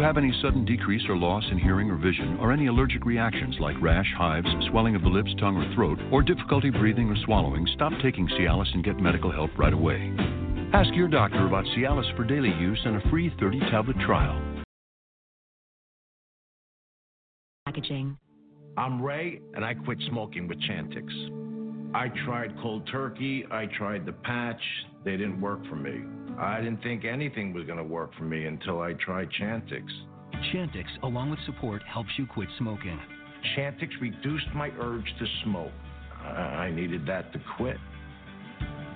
have any sudden decrease or loss in hearing or vision, or any allergic reactions like rash, hives, swelling of the lips, tongue, or throat, or difficulty breathing or swallowing, stop taking Cialis and get medical help right away. Ask your doctor about Cialis for daily use and a free 30 tablet trial. Packaging. I'm Ray, and I quit smoking with Chantix. I tried cold turkey, I tried the patch, they didn't work for me. I didn't think anything was going to work for me until I tried Chantix. Chantix, along with support, helps you quit smoking. Chantix reduced my urge to smoke. I I needed that to quit.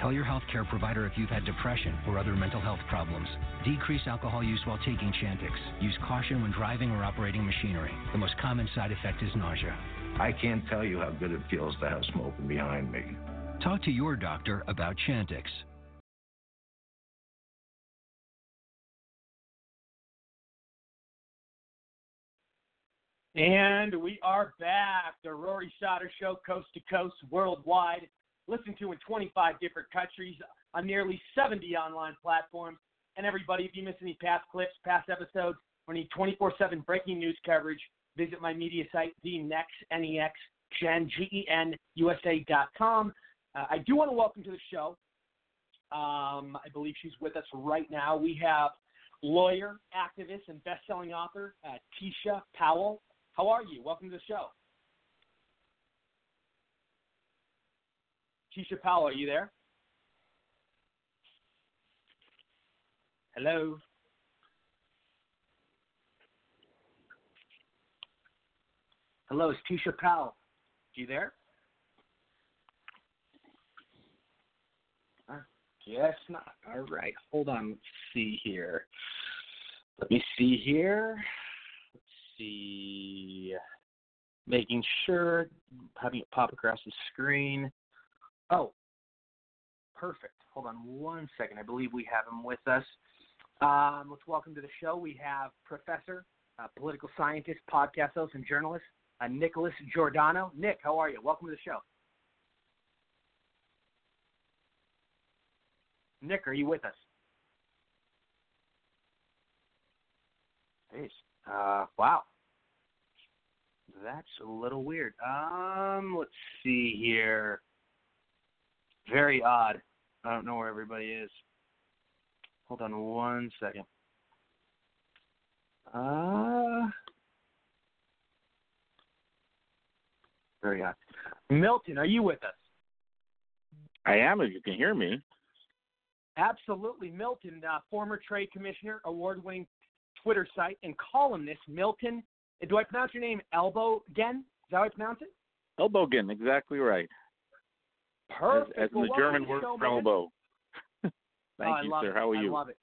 Tell your healthcare provider if you've had depression or other mental health problems. Decrease alcohol use while taking Chantix. Use caution when driving or operating machinery. The most common side effect is nausea. I can't tell you how good it feels to have smoking behind me. Talk to your doctor about Chantix. And we are back. The Rory Sauter Show, coast to coast, worldwide. Listened to in 25 different countries on nearly 70 online platforms. And everybody, if you miss any past clips, past episodes, or any 24 7 breaking news coverage, visit my media site, thenex, N-E-X, Gen, G-E-N, USA.com. Uh, I do want to welcome to the show. Um, I believe she's with us right now. We have lawyer, activist, and best-selling author uh, Teisha Powell. How are you? Welcome to the show. Teisha Powell, are you there? Hello. Hello, it's Teisha Powell. You there? I guess not. All right, hold on. Let's see here. Let me see here. Let's see. Making sure, having it pop across the screen. Oh, perfect. Hold on one second. I believe we have him with us. Um, let's welcome to the show. We have Professor, uh, political scientist, podcast host, and journalist uh, Nicholas Giordano. Nick, how are you? Welcome to the show. Nick, are you with us? Jeez. Uh, wow. That's a little weird. Um, let's see here. Very odd. I don't know where everybody is. Hold on one second. Uh, very odd. Milton, are you with us? I am, if you can hear me. Absolutely. Milton, uh, former trade commissioner, award winning Twitter site, and columnist. Milton, do I pronounce your name Elbow again? Is that how I pronounce it? Elbogen, exactly right. Perfect. As, as in the German word for (laughs) Thank Oh, you, sir. it. How are you? I love it.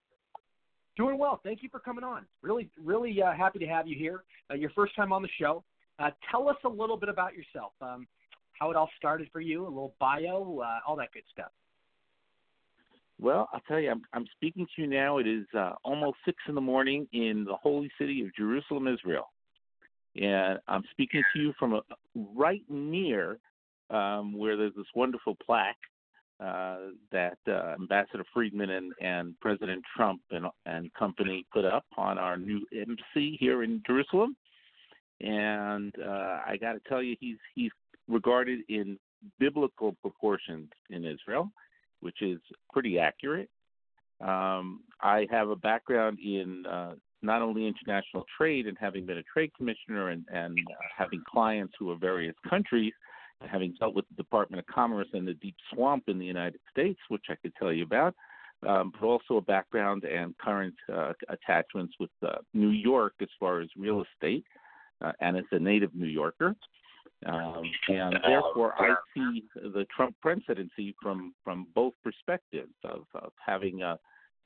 Doing well. Thank you for coming on. Really, really uh, happy to have you here. Uh, your first time on the show. Uh, tell us a little bit about yourself. Um, how it all started for you, a little bio, uh, all that good stuff. Well, I'll tell you, I'm, I'm speaking to you now. It is uh, almost six in the morning in the holy city of Jerusalem, Israel, and I'm speaking to you from a, right near um, where there's this wonderful plaque uh, that uh, Ambassador Friedman and, and President Trump and, and company put up on our new embassy here in Jerusalem. And uh, I got to tell you, he's he's regarded in biblical proportions in Israel, which is pretty accurate. Um, I have a background in uh, not only international trade and having been a trade commissioner and, and uh, having clients who are various countries, having dealt with the Department of Commerce and the deep swamp in the United States, which I could tell you about, um, but also a background and current uh, attachments with uh, New York as far as real estate, uh, and as a native New Yorker. Um, and therefore, I see the Trump presidency from from both perspectives of, of having uh,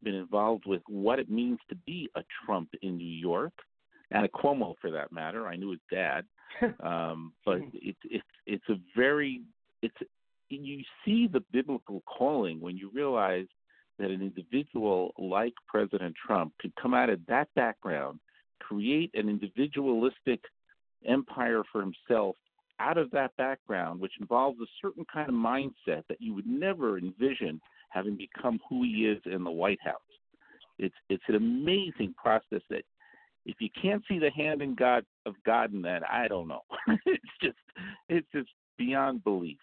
been involved with what it means to be a Trump in New York, and a Cuomo for that matter. I knew his dad, (laughs) um, but it's it's it's a very it's you see the biblical calling when you realize that an individual like President Trump could come out of that background, create an individualistic empire for himself out of that background, which involves a certain kind of mindset that you would never envision having become who he is in the White House. It's it's an amazing process that if you can't see the hand in God of God in that, I don't know. (laughs) it's just it's just beyond belief.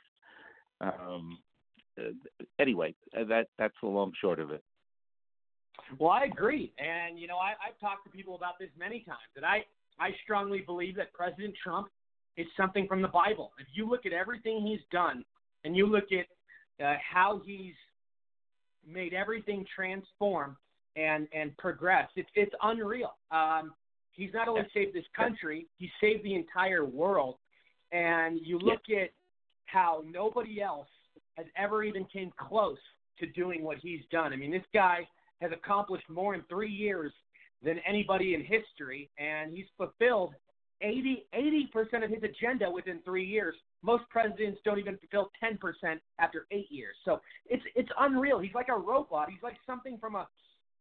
Um, uh, anyway, uh, that that's the long short of it. Well, I agree, and you know, I, I've talked to people about this many times, and I I strongly believe that President Trump is something from the Bible. If you look at everything he's done, and you look at uh, how he's made everything transform and and progress, it's it's unreal. Um, he's not only saved this country, he saved the entire world. And you look at how nobody else has ever even came close to doing what he's done. I mean, this guy has accomplished more in three years than anybody in history, and he's fulfilled 80 percent of his agenda within three years. Most presidents don't even fulfill 10% after eight years. So it's it's unreal. He's like a robot. He's like something from a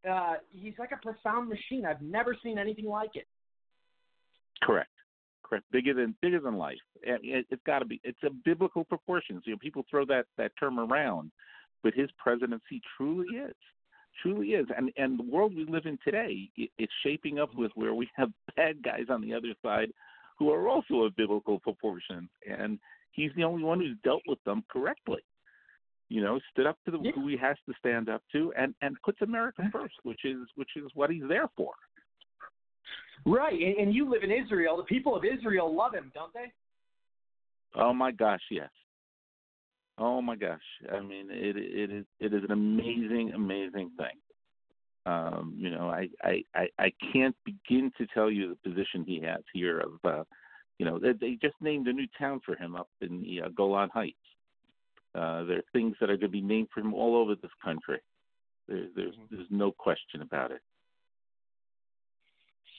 uh, he's like a profound machine. I've never seen anything like it. Correct. Correct. Bigger than bigger than life. It, it's got to be. It's a biblical proportions. You know, people throw that that term around, but his presidency truly is, truly is. And and the world we live in today, it, it's shaping up with where we have (laughs) bad guys on the other side, who are also of biblical proportions. And he's the only one who's dealt with them correctly. You know, stood up to the Yeah. who he has to stand up to, and and puts America first, which is which is what he's there for. Right, and, and you live in Israel. The people of Israel love him, don't they? Oh my gosh, yes. Oh my gosh. I mean, it it is it is an amazing, amazing thing. Um, you know, I, I I I can't begin to tell you the position he has here. Of uh, you know, they, they just named a new town for him up in the uh, Golan Heights. Uh, there are things that are going to be named for him all over this country. There, there's there's no question about it.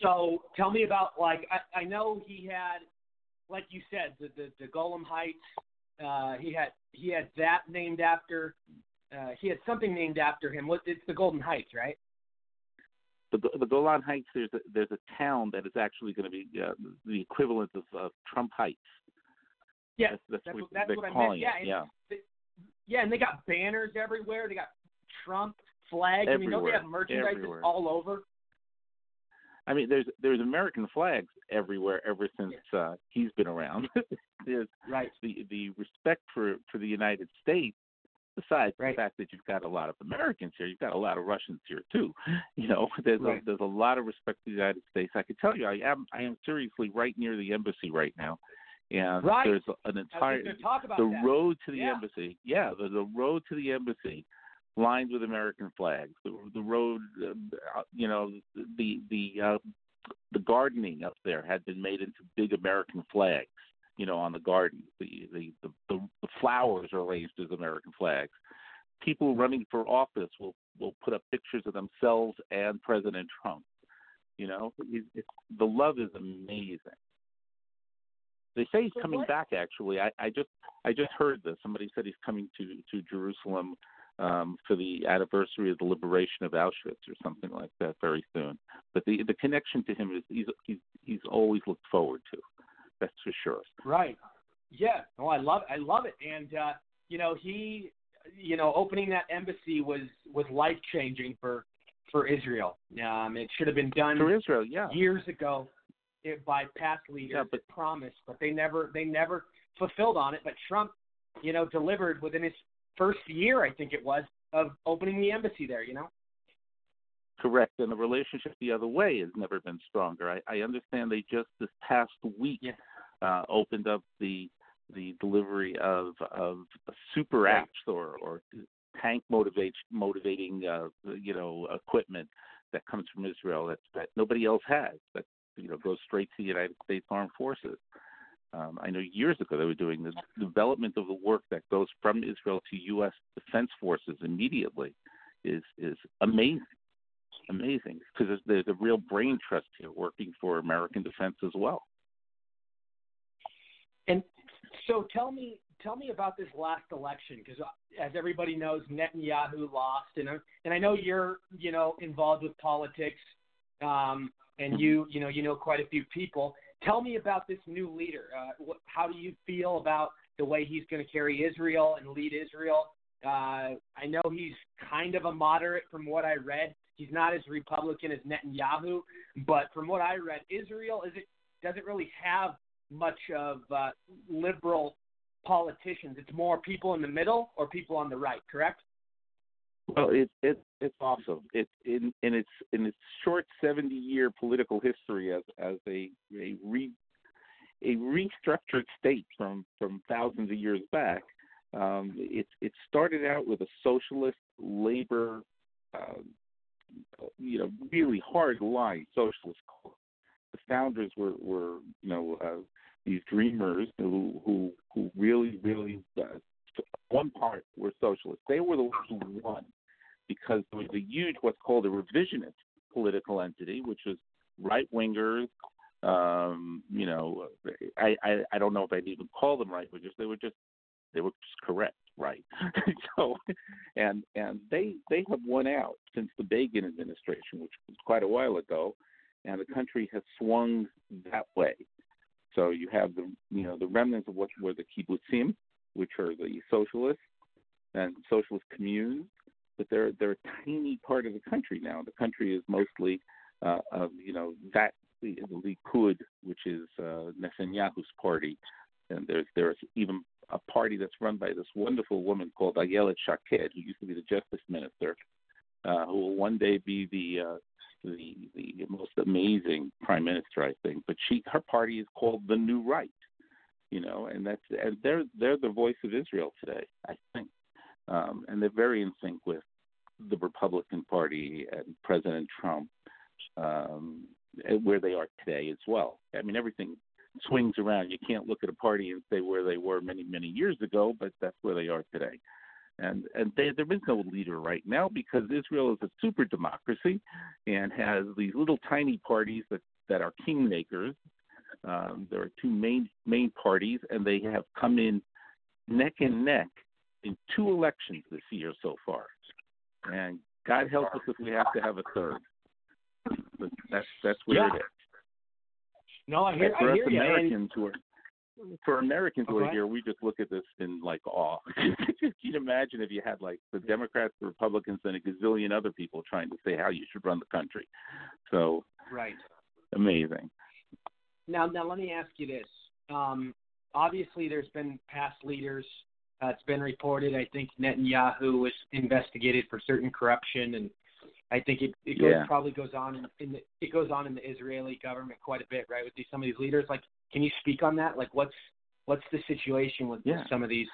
So tell me about like I, I know he had, like you said, the the, the Golem Heights. Uh, he had he had that named after. Uh, he had something named after him. What it's the Golden Heights, right? The the Golan Heights. There's a, there's a town that is actually going to be uh, the equivalent of uh, Trump Heights. Yeah, That's, that's, that's what, that's they're what I meant. calling Yeah, it. Yeah. Yeah, and they got banners everywhere. They got Trump flags. I mean, don't they Everywhere, have merchandise everywhere. all over? I mean, there's there's American flags everywhere ever since uh, he's been around. (laughs) there's right. the the respect for for the United States. Besides the fact that you've got a lot of Americans here, you've got a lot of Russians here too. (laughs) You know, there's Right. a, there's a lot of respect for the United States. I can tell you, I am I am seriously right near the embassy right now, and Right. there's an entire the that. road to the Yeah. embassy. Yeah, there's a road to the embassy lined with American flags. The, the road, uh, you know, the the uh, the gardening up there had been made into big American flags. You know, on the garden, the the the, the, the flowers are raised as American flags. People running for office will will put up pictures of themselves and President Trump. You know, it, it, the love is amazing. They say he's coming back. Actually, I, I just I just heard this. Somebody said he's coming to to Jerusalem um, for the anniversary of the liberation of Auschwitz or something like that very soon. But the the connection to him is he's he's he's always looked forward to. That's for sure. Right. Yeah. No, I love I love it. And uh, you know, he you know, opening that embassy was was life changing for for Israel. Um it should have been done For Israel, yeah. years ago it, by past leaders Yeah, but- promised, but they never they never fulfilled on it. But Trump, you know, delivered within his first year, I think it was, of opening the embassy there, you know? Correct. And the relationship the other way has never been stronger. I, I understand they just this past week uh, opened up the the delivery of of super apps or or tank motivate motivating uh, you know equipment that comes from Israel that that nobody else has that you know goes straight to the United States Armed Forces. Um, I know years ago they were doing the development of the work that goes from Israel to U.S. Defense Forces immediately is is amazing, amazing because there's, there's a real brain trust here working for American defense as well. And so tell me tell me about this last election because as everybody knows Netanyahu lost and I- and I know you're you know involved with politics um and you you know you know quite a few people tell me about this new leader uh how do you feel about the way he's going to carry Israel and lead Israel uh I know he's kind of a moderate from what I read he's not as republican as Netanyahu but from what I read Israel is it doesn't really have much of uh, liberal politicians. It's more people in the middle or people on the right, correct? Well, it's it's it's awesome. It in in its in its short seventy year political history as as a a re a restructured state from from thousands of years back. Um, it it started out with a socialist labor, uh, you know, really hard line socialist. The founders were were you know uh, these dreamers who who who really really uh, one part were socialists. They were the ones who won because there was a huge what's called a revisionist political entity, which was right wingers. Um, you know, I, I I don't know if I'd even call them right wingers. They were just they were just correct, right? (laughs) so, and and they they have won out since the Begin administration, which was quite a while ago, and the country has swung that way. So you have the you know the remnants of what were the kibbutzim, which are the socialists and socialist communes, but they're they're a tiny part of the country now. The country is mostly uh, you know that the Likud, which is uh, Netanyahu's party, and there's there's even a party that's run by this wonderful woman called Ayelet Shaked, who used to be the justice minister, uh, who will one day be the uh, the the most amazing prime minister, I think. But she her party is called the New Right, you know, and that's and they're they're the voice of Israel today, I think, um, and they're very in sync with the Republican Party and President Trump, um, where they are today as well. I mean, everything swings around. You can't look at a party and say where they were many many years ago, but that's where they are today and and they, there is no leader right now because Israel is a super democracy and has these little tiny parties that that are kingmakers. Um, there are two main main parties, and they have come in neck and neck in two elections this year so far. And God help us if we have to have a third. But that's that's where Yeah. it is. No, I hear, for I us hear you. Americans who are for Americans who are here, we just look at this in like awe. Just (laughs) Can you imagine if you had like the Democrats, the Republicans, and a gazillion other people trying to say how you should run the country? So Right. amazing. Now, now let me ask you this. Um, obviously, there's been past leaders. Uh, it's been reported. I think Netanyahu was investigated for certain corruption, and I think it, it goes, Yeah. probably goes on in, in the, it goes on in the Israeli government quite a bit, right? With these, some of these leaders, like, can you speak on that? Like, what's what's the situation with Yeah. some of these?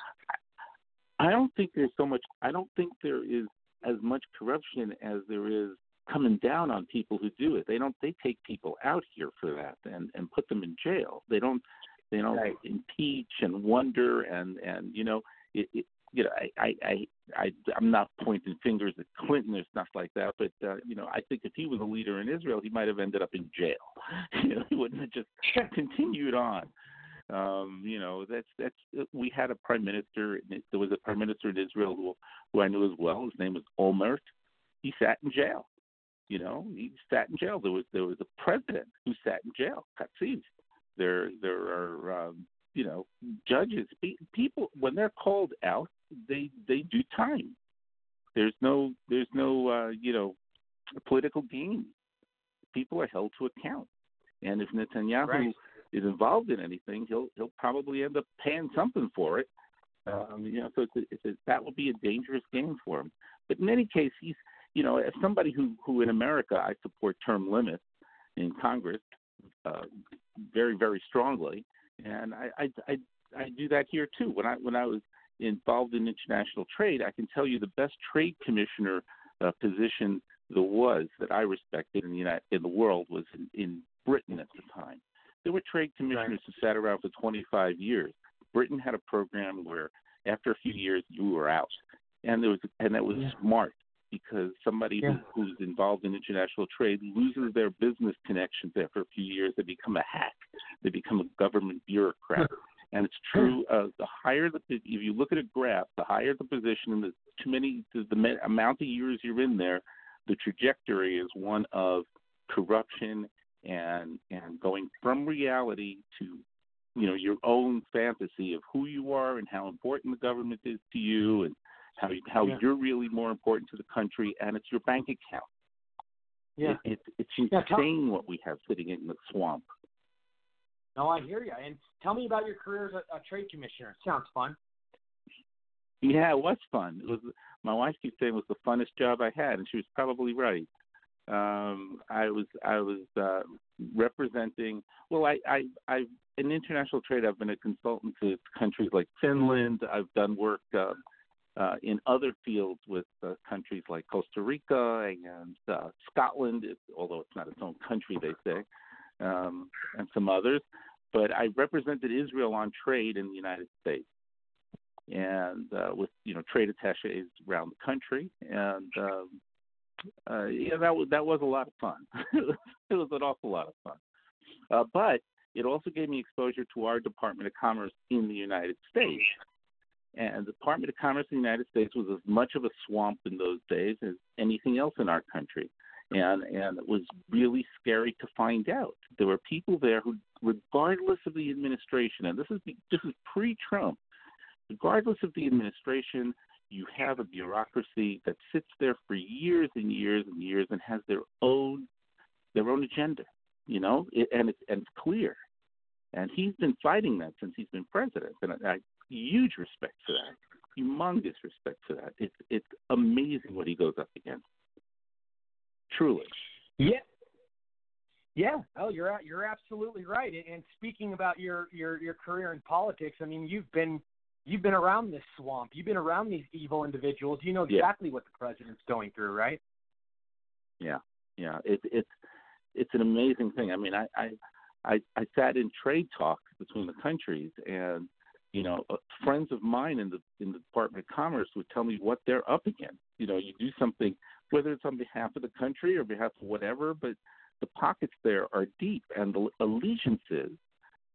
I don't think there's so much. I don't think there is as much corruption as there is coming down on people who do it. They don't. They take people out here for that and and put them in jail. They don't. They don't Right. impeach and wonder and and you know it. it you know, I, I, I, I, I'm not pointing fingers at Clinton or stuff like that, but uh, you know, I think if he was a leader in Israel, he might have ended up in jail. (laughs) You know, he wouldn't have just continued on. Um, you know, that's that's we had a prime minister. There was a prime minister in Israel who who I knew as well. His name was Olmert. He sat in jail. You know, he sat in jail. There was there was a president who sat in jail. Katsav. There there are um, you know judges. People when they're called out, they they do time. There's no there's no uh, you know political game. People are held to account. And if Netanyahu Right. is involved in anything, he'll he'll probably end up paying something for it. Um, you know, so it's a, it's a, that would be a dangerous game for him. But in any case, he's you know, as somebody who who in America I support term limits in Congress uh, very very strongly, and I I I, I do that here too. When I when I was involved in international trade, I can tell you the best trade commissioner uh, position there was that I respected in the United, in the world was in, in Britain at the time. There were trade commissioners who sat around for 25 years. Britain had a program where after a few years you were out, and there was and that was smart because somebody Yeah. who, who's involved in international trade loses their business connections after a few years. They become a hack. They become a government bureaucrat. And it's true. Uh, the higher the, if you look at a graph, the higher the position, and the too many, the, the amount of years you're in there, the trajectory is one of corruption and and going from reality to you know your own fantasy of who you are and how important the government is to you and how how Yeah. you're really more important to the country and it's your bank account. Yeah. It, it, it's Yeah, tell- insane what we have sitting in the swamp. No, I hear you. And tell me about your career as a, a trade commissioner. It sounds fun. Yeah, it was fun. It was my wife keeps saying it was the funnest job I had, and she was probably right. Um, I was I was uh, representing. Well, I I I in international trade. I've been a consultant to countries like Finland. I've done work uh, uh, in other fields with uh, countries like Costa Rica and uh, Scotland, although it's not its own country, they say, um, and some others. But I represented Israel on trade in the United States and uh, with you know trade attaches around the country, and um, uh, yeah, that was that was a lot of fun. (laughs) it was an awful lot of fun, uh, but it also gave me exposure to our Department of Commerce in the United States. And the Department of Commerce in the United States was as much of a swamp in those days as anything else in our country. And and it was really scary to find out. There were people there who, regardless of the administration, and this is this is pre-Trump, regardless of the administration, you have a bureaucracy that sits there for years and years and years and has their own their own agenda, you know, it, and it's and it's clear. And he's been fighting that since he's been president, and I huge respect for that, humongous respect for that. It's it's amazing what he goes up against. Truly. Yeah. Yeah. Oh, you're you're absolutely right. And- speaking about your your your career in politics, I mean, you've been you've been around this swamp. You've been around these evil individuals. You know Yeah. exactly what the president's going through, right? Yeah, yeah. It's it's it's an amazing thing. I mean, I I I, I sat in trade talks between the countries, and you know, uh, friends of mine in the in the Department of Commerce would tell me what they're up against. You know, you do something, whether it's on behalf of the country or behalf of whatever, but the pockets there are deep, and the allegiances.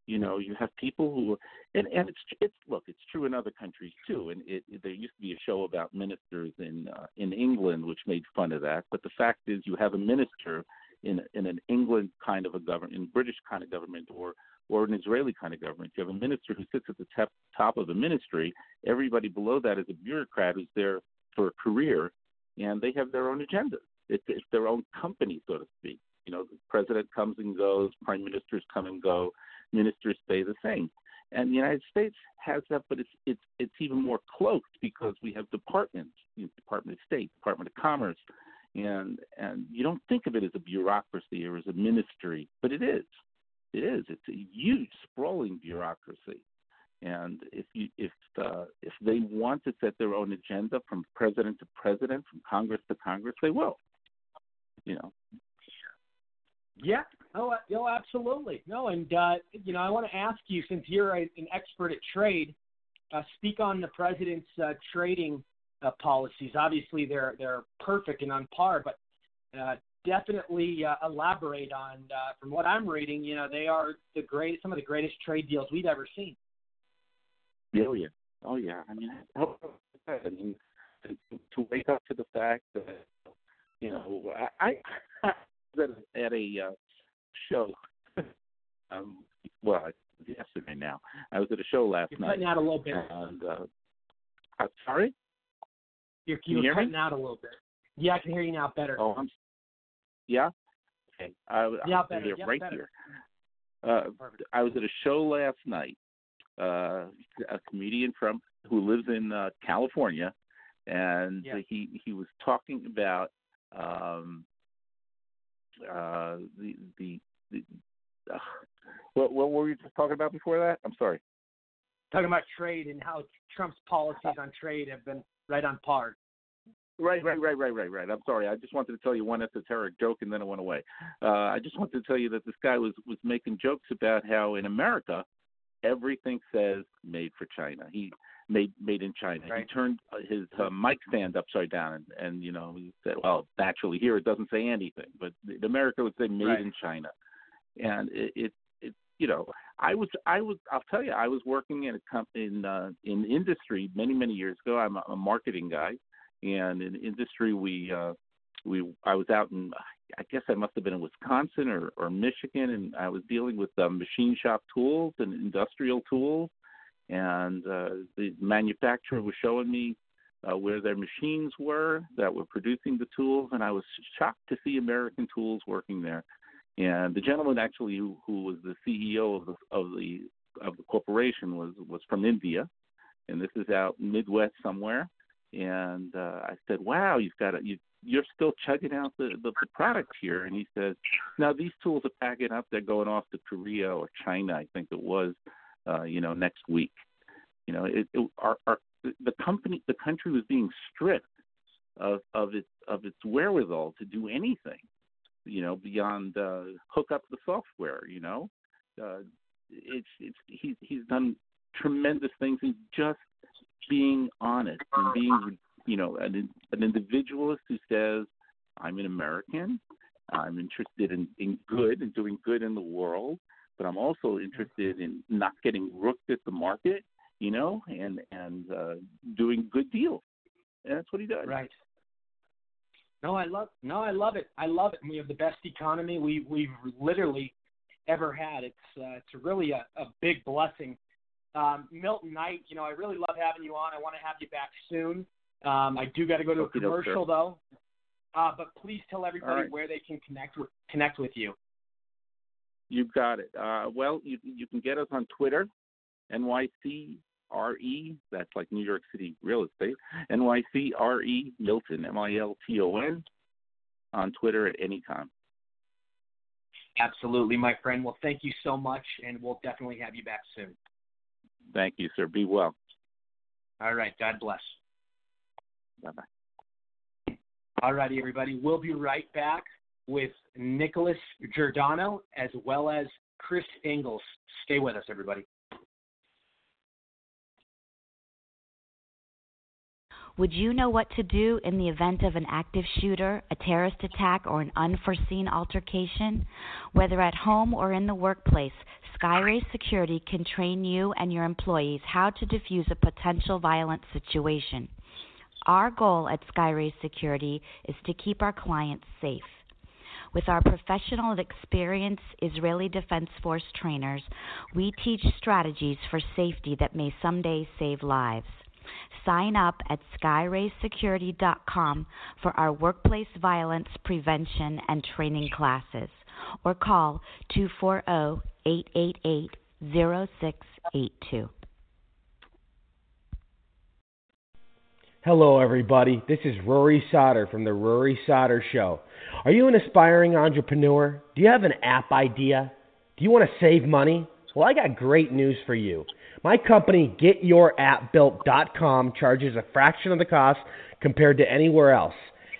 You know, you have people who, and and it's it's look, it's true in other countries too. And it, it there used to be a show about ministers in uh, in England which made fun of that. But the fact is, you have a minister in in an England kind of a government, in British kind of government, or or an Israeli kind of government. You have a minister who sits at the top top of the ministry. Everybody below that is a bureaucrat who's there for a career, and they have their own agenda. It's, it's their own company, so to speak. You know, the president comes and goes, prime ministers come and go, ministers stay the same. And the United States has that, but it's it's it's even more cloaked because we have departments, you know, Department of State, Department of Commerce, and and you don't think of it as a bureaucracy or as a ministry, but it is. It is. It's a huge, sprawling bureaucracy. And if you if uh, if they want to set their own agenda from president to president, from Congress to Congress, they will. You know. Yeah. Oh, uh, no, absolutely. No, and uh, you know, I want to ask you, since you're a, an expert at trade, uh, speak on the president's uh, trading uh, policies. Obviously, they're they're perfect and on par, but uh, definitely uh, elaborate on. Uh, from what I'm reading, you know, they are the great, some of the greatest trade deals we've ever seen. Oh yeah. Oh yeah. I mean, how about that? I mean, to, wake up to the fact that you know, I, I (laughs) was at a, uh, show. (laughs) um, well, yesterday now. I was at a show last You're night. cutting out a little bit. And uh, uh, sorry. You're, you you're hear me? out a little bit. Yeah, I can hear you now better. Oh, I'm. Yeah. Okay. I, Yeah, I'm better. Yeah, right better. here. Uh, I was at a show last night. Uh, a comedian from who lives in uh, California, and Yeah. he he was talking about um, uh, the the, the uh, what what were we just talking about before that? I'm sorry. talking about trade and how Trump's policies on trade have been right on par. Right, right, right, right, right, right. I'm sorry. I just wanted to tell you one esoteric joke, and then it went away. Uh, I just wanted to tell you that this guy was was making jokes about how in America everything says "made for China." He made made in China. Right. He turned uh, his uh, mic stand upside down, and, and you know he said, "Well, naturally here it doesn't say anything, but in America would say made Right. in China." And it, it it you know I was I was I'll tell you I was working in a company in uh, in industry many many years ago. I'm a, a marketing guy, and in industry we uh, we I was out in I guess I must have been in Wisconsin or or Michigan, and I was dealing with um, machine shop tools and industrial tools, and uh, the manufacturer was showing me uh, where their machines were that were producing the tools, and I was shocked to see American tools working there. And the gentleman actually who, who was the CEO of the of the of the corporation was was from India, and this is out Midwest somewhere. And uh, I said, "Wow, you've got a, you you're still chugging out the, the the product here." And he says, "Now these tools are packing up. They're going off to Korea or China, I think it was, uh, you know, next week. You know, it, it our, our the company the country was being stripped of of its of its wherewithal to do anything you know, beyond uh, hook up the software. You know, uh, it's it's he's he's done tremendous things in just being honest and being you know an an individualist who says I'm an American. I'm interested in, in good and doing good in the world, but I'm also interested in not getting rooked at the market, you know, and and uh, doing good deals. And that's what he does. Right. No, I love no, I love it. I love it. We have the best economy we we've literally ever had. It's uh, it's really a, a big blessing. Um, Milton Knight, you know, I really love having you on. I want to have you back soon. Um, I do got to go to a commercial though. Uh, but please tell everybody right. where they can connect with connect with you. You've got it. Uh, well, you you can get us on Twitter, NYCRE. That's like New York City real estate. NYCRE Milton, M I L T O N, on Twitter at any time. Absolutely, my friend. Well, thank you so much, and we'll definitely have you back soon. Thank you, sir. Be well. All right. God bless. Bye bye. All righty, everybody. We'll be right back with Nicholas Giordano as well as Chris Engels. Stay with us, everybody. Would you know what to do in the event of an active shooter, a terrorist attack, or an unforeseen altercation? Whether at home or in the workplace, Skyray Security can train you and your employees how to defuse a potential violent situation. Our goal at Skyray Security is to keep our clients safe. With our professional and experienced Israeli Defense Force trainers, we teach strategies for safety that may someday save lives. Sign up at skyraysecurity.com for our workplace violence prevention and training classes or call oh, 240-888-0682. Hello, everybody. This is Rory Sauter from The Rory Sauter Show. Are you an aspiring entrepreneur? Do you have an app idea? Do you want to save money? Well, I got great news for you. My company, GetYourAppBuilt.com, charges a fraction of the cost compared to anywhere else.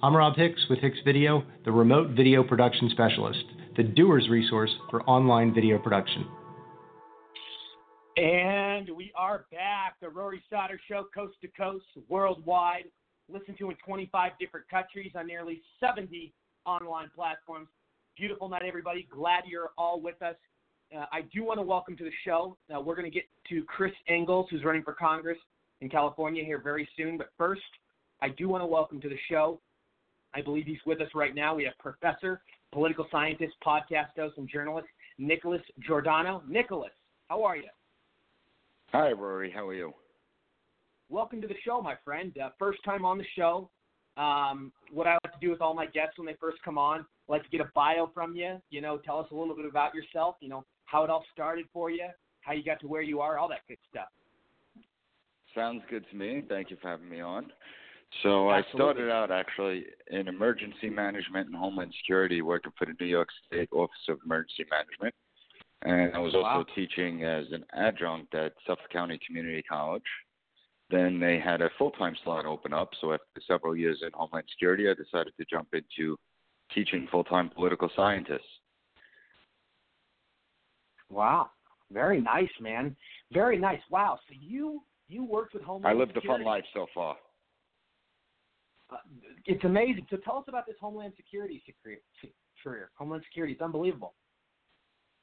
I'm Rob Hicks with Hicks Video, the remote video production specialist, the doer's resource for online video production. And we are back. The Rory Sauter Show, coast to coast, worldwide. Listened to in 25 different countries on nearly 70 online platforms. Beautiful night, everybody. Glad you're all with us. Uh, I do want to welcome to the show. Uh, we're going to get to Chris Engels, who's running for Congress in California here very soon. But first, I do want to welcome to the show. I believe he's with us right now. We have Professor, political scientist, podcast host, and journalist Nicholas Giordano. Nicholas, how are you? Hi, Rory. How are you? Welcome to the show, my friend. Uh, first time on the show. Um, what I like to do with all my guests when they first come on, I like to get a bio from you. You know, tell us a little bit about yourself. You know, how it all started for you, how you got to where you are, all that good stuff. Sounds good to me. Thank you for having me on. So I started out actually in emergency management and homeland security, working for the New York State Office of Emergency Management, and I was also Wow. teaching as an adjunct at Suffolk County Community College. Then they had a full-time slot open up, so after several years in homeland security, I decided to jump into teaching full-time political scientists. Wow, very nice, man. Very nice. Wow. So you you worked with Homeland I lived a fun life so far. Uh, it's amazing. So tell us about this Homeland Security career. Homeland Security, it's unbelievable.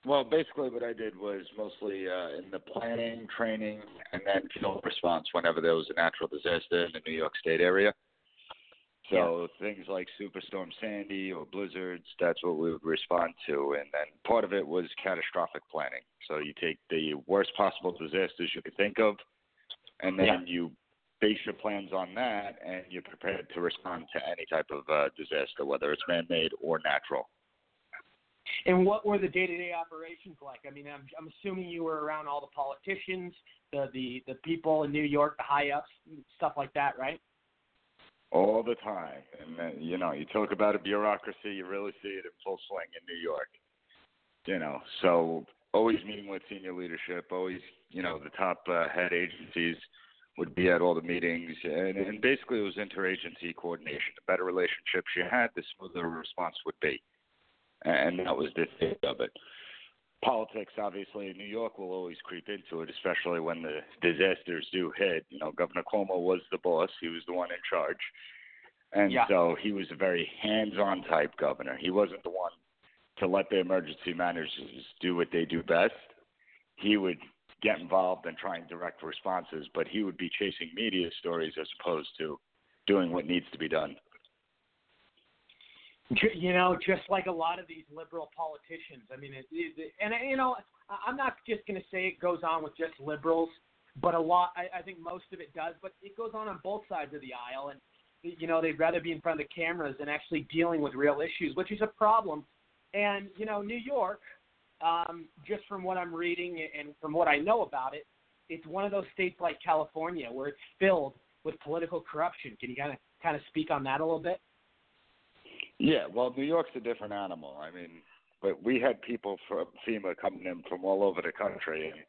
Well, basically, what I did was mostly uh, in the planning, training, and then field response whenever there was a natural disaster in the New York State area. So things like Superstorm Sandy or blizzards, that's what we would respond to. And then part of it was catastrophic planning. So you take the worst possible disasters you could think of, and then Yeah. you base your plans on that, and you're prepared to respond to any type of uh, disaster, whether it's man-made or natural. And what were the day-to-day operations like? I mean, I'm, I'm assuming you were around all the politicians, the, the the people in New York, the high ups, stuff like that, right? all the time. And then, you know, you talk about a bureaucracy, you really see it in full swing in New York. You know, so always meeting with senior leadership, always, you know, the top uh, head agencies would be at all the meetings, and, and basically it was interagency coordination. The better relationships you had, the smoother the response would be, and that was the thing of it. Politics, obviously, in New York will always creep into it, especially when the disasters do hit. You know, Governor Cuomo was the boss; he was the one in charge, and Yeah. so he was a very hands-on type governor. He wasn't the one to let the emergency managers do what they do best. He would get involved and try and direct responses, but he would be chasing media stories as opposed to doing what needs to be done. You know, just like a lot of these liberal politicians. I mean, it, it, and uh, you know, I'm not just going to say it goes on with just liberals, but a lot. I, I think most of it does, but it goes on on both sides of the aisle, and you know, they'd rather be in front of the cameras than actually dealing with real issues, which is a problem. And you know, New York, um, just from what I'm reading and from what I know about it, it's one of those states like California where it's filled with political corruption. Can you kind of kind of speak on that a little bit? Yeah, well, New York's a different animal. I mean, but we had people from FEMA coming in from all over the country, and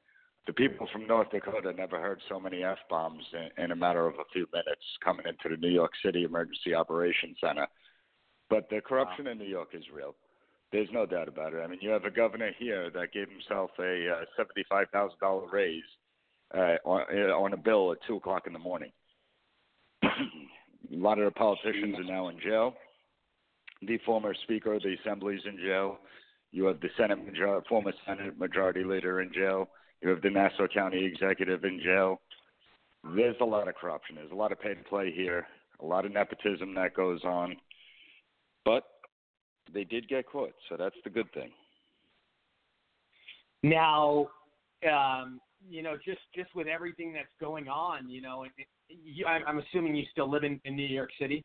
the people from North Dakota never heard so many f bombs in, in a matter of a few minutes coming into the New York City Emergency Operations Center. But the corruption in New York is real. There's no doubt about it. I mean, you have a governor here that gave himself a uh, seventy-five thousand dollar raise uh, on, uh, on a bill at two o'clock in the morning. (clears throat) a lot of the politicians are now in jail. The former Speaker of the Assembly is in jail. You have the Senate major- former Senate Majority Leader in jail. You have the Nassau County Executive in jail. There's a lot of corruption. There's a lot of pay to play here. A lot of nepotism that goes on. But they did get caught, so that's the good thing. Now, um, you know, just just with everything that's going on, you know, it, you, I'm, I'm assuming you still live in, in New York City.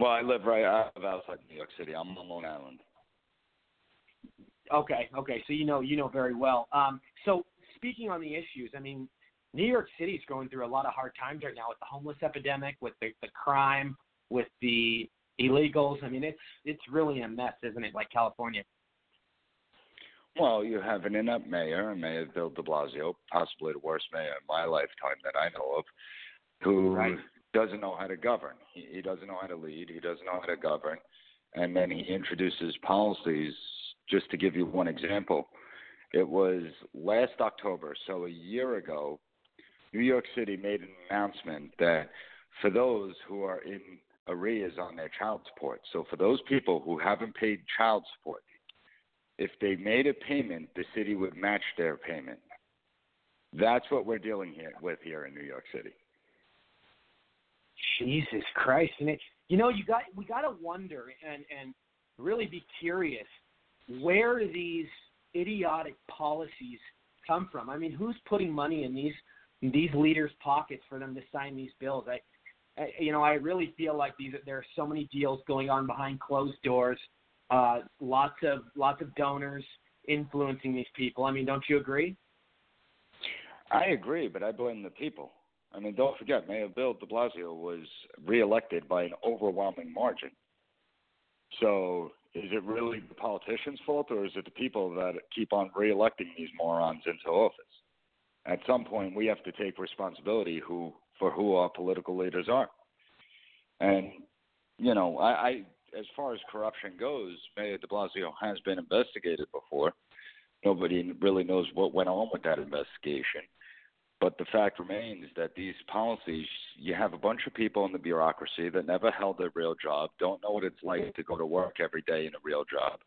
Well, I live right out of outside New York City. I'm on Long Island. Okay, okay, so you know you know very well. Um, so speaking on the issues, I mean, New York City is going through a lot of hard times right now with the homeless epidemic, with the, the crime, with the illegals. I mean, it's it's really a mess, isn't it? Like California. Well, you have an inept mayor, Mayor Bill de Blasio, possibly the worst mayor in my lifetime that I know of, who Right. doesn't know how to govern. He, he doesn't know how to lead. He doesn't know how to govern. And then he introduces policies. Just to give you one example, it was last October, so a year ago, New York City made an announcement that for those who are in arrears on their child support, so for those people who haven't paid child support, if they made a payment, the city would match their payment. That's what we're dealing here with here in New York City. Jesus Christ! And it, you know, you got we got to wonder and and really be curious where these idiotic policies come from. I mean, who's putting money in these these leaders' pockets for them to sign these bills? I you know, I really feel like these there are so many deals going on behind closed doors. Uh, lots of lots of donors influencing these people. I mean, don't you agree? I agree, but I blame the people. I mean, don't forget, Mayor Bill de Blasio was reelected by an overwhelming margin. So, is it really the politicians' fault, or is it the people that keep on reelecting these morons into office? At some point, we have to take responsibility who for who our political leaders are. And you know, I, I as far as corruption goes, Mayor De Blasio has been investigated before. Nobody really knows what went on with that investigation. But the fact remains that these policies, you have a bunch of people in the bureaucracy that never held a real job, don't know what it's like to go to work every day in a real job.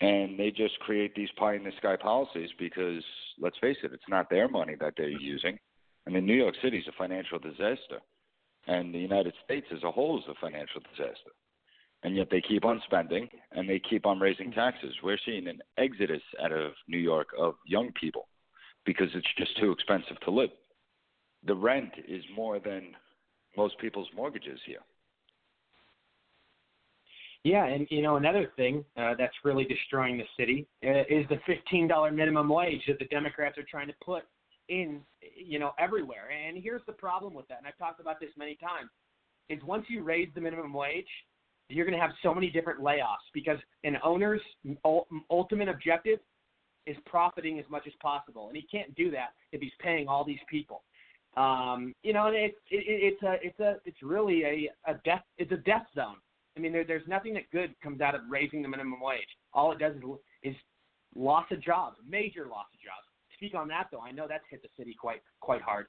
And they just create these pie in the sky policies because, let's face it, it's not their money that they're using. I mean, New York City is a financial disaster, and the United States as a whole is a financial disaster. And yet they keep on spending and they keep on raising taxes. We're seeing an exodus out of New York of young people because it's just too expensive to live. The rent is more than most people's mortgages here. Yeah, and you know another thing uh, that's really destroying the city uh, is the fifteen dollar minimum wage that the Democrats are trying to put in, you know, everywhere. And here's the problem with that, and I've talked about this many times: is once you raise the minimum wage, you're going to have so many different layoffs because an owner's ultimate objective is profiting as much as possible, and he can't do that if he's paying all these people. Um, you know, and it's it, it's a it's a it's really a, a death it's a death zone. I mean, there, there's nothing that good comes out of raising the minimum wage. All it does is, is loss of jobs, major loss of jobs. Speak on that though. I know that's hit the city quite quite hard.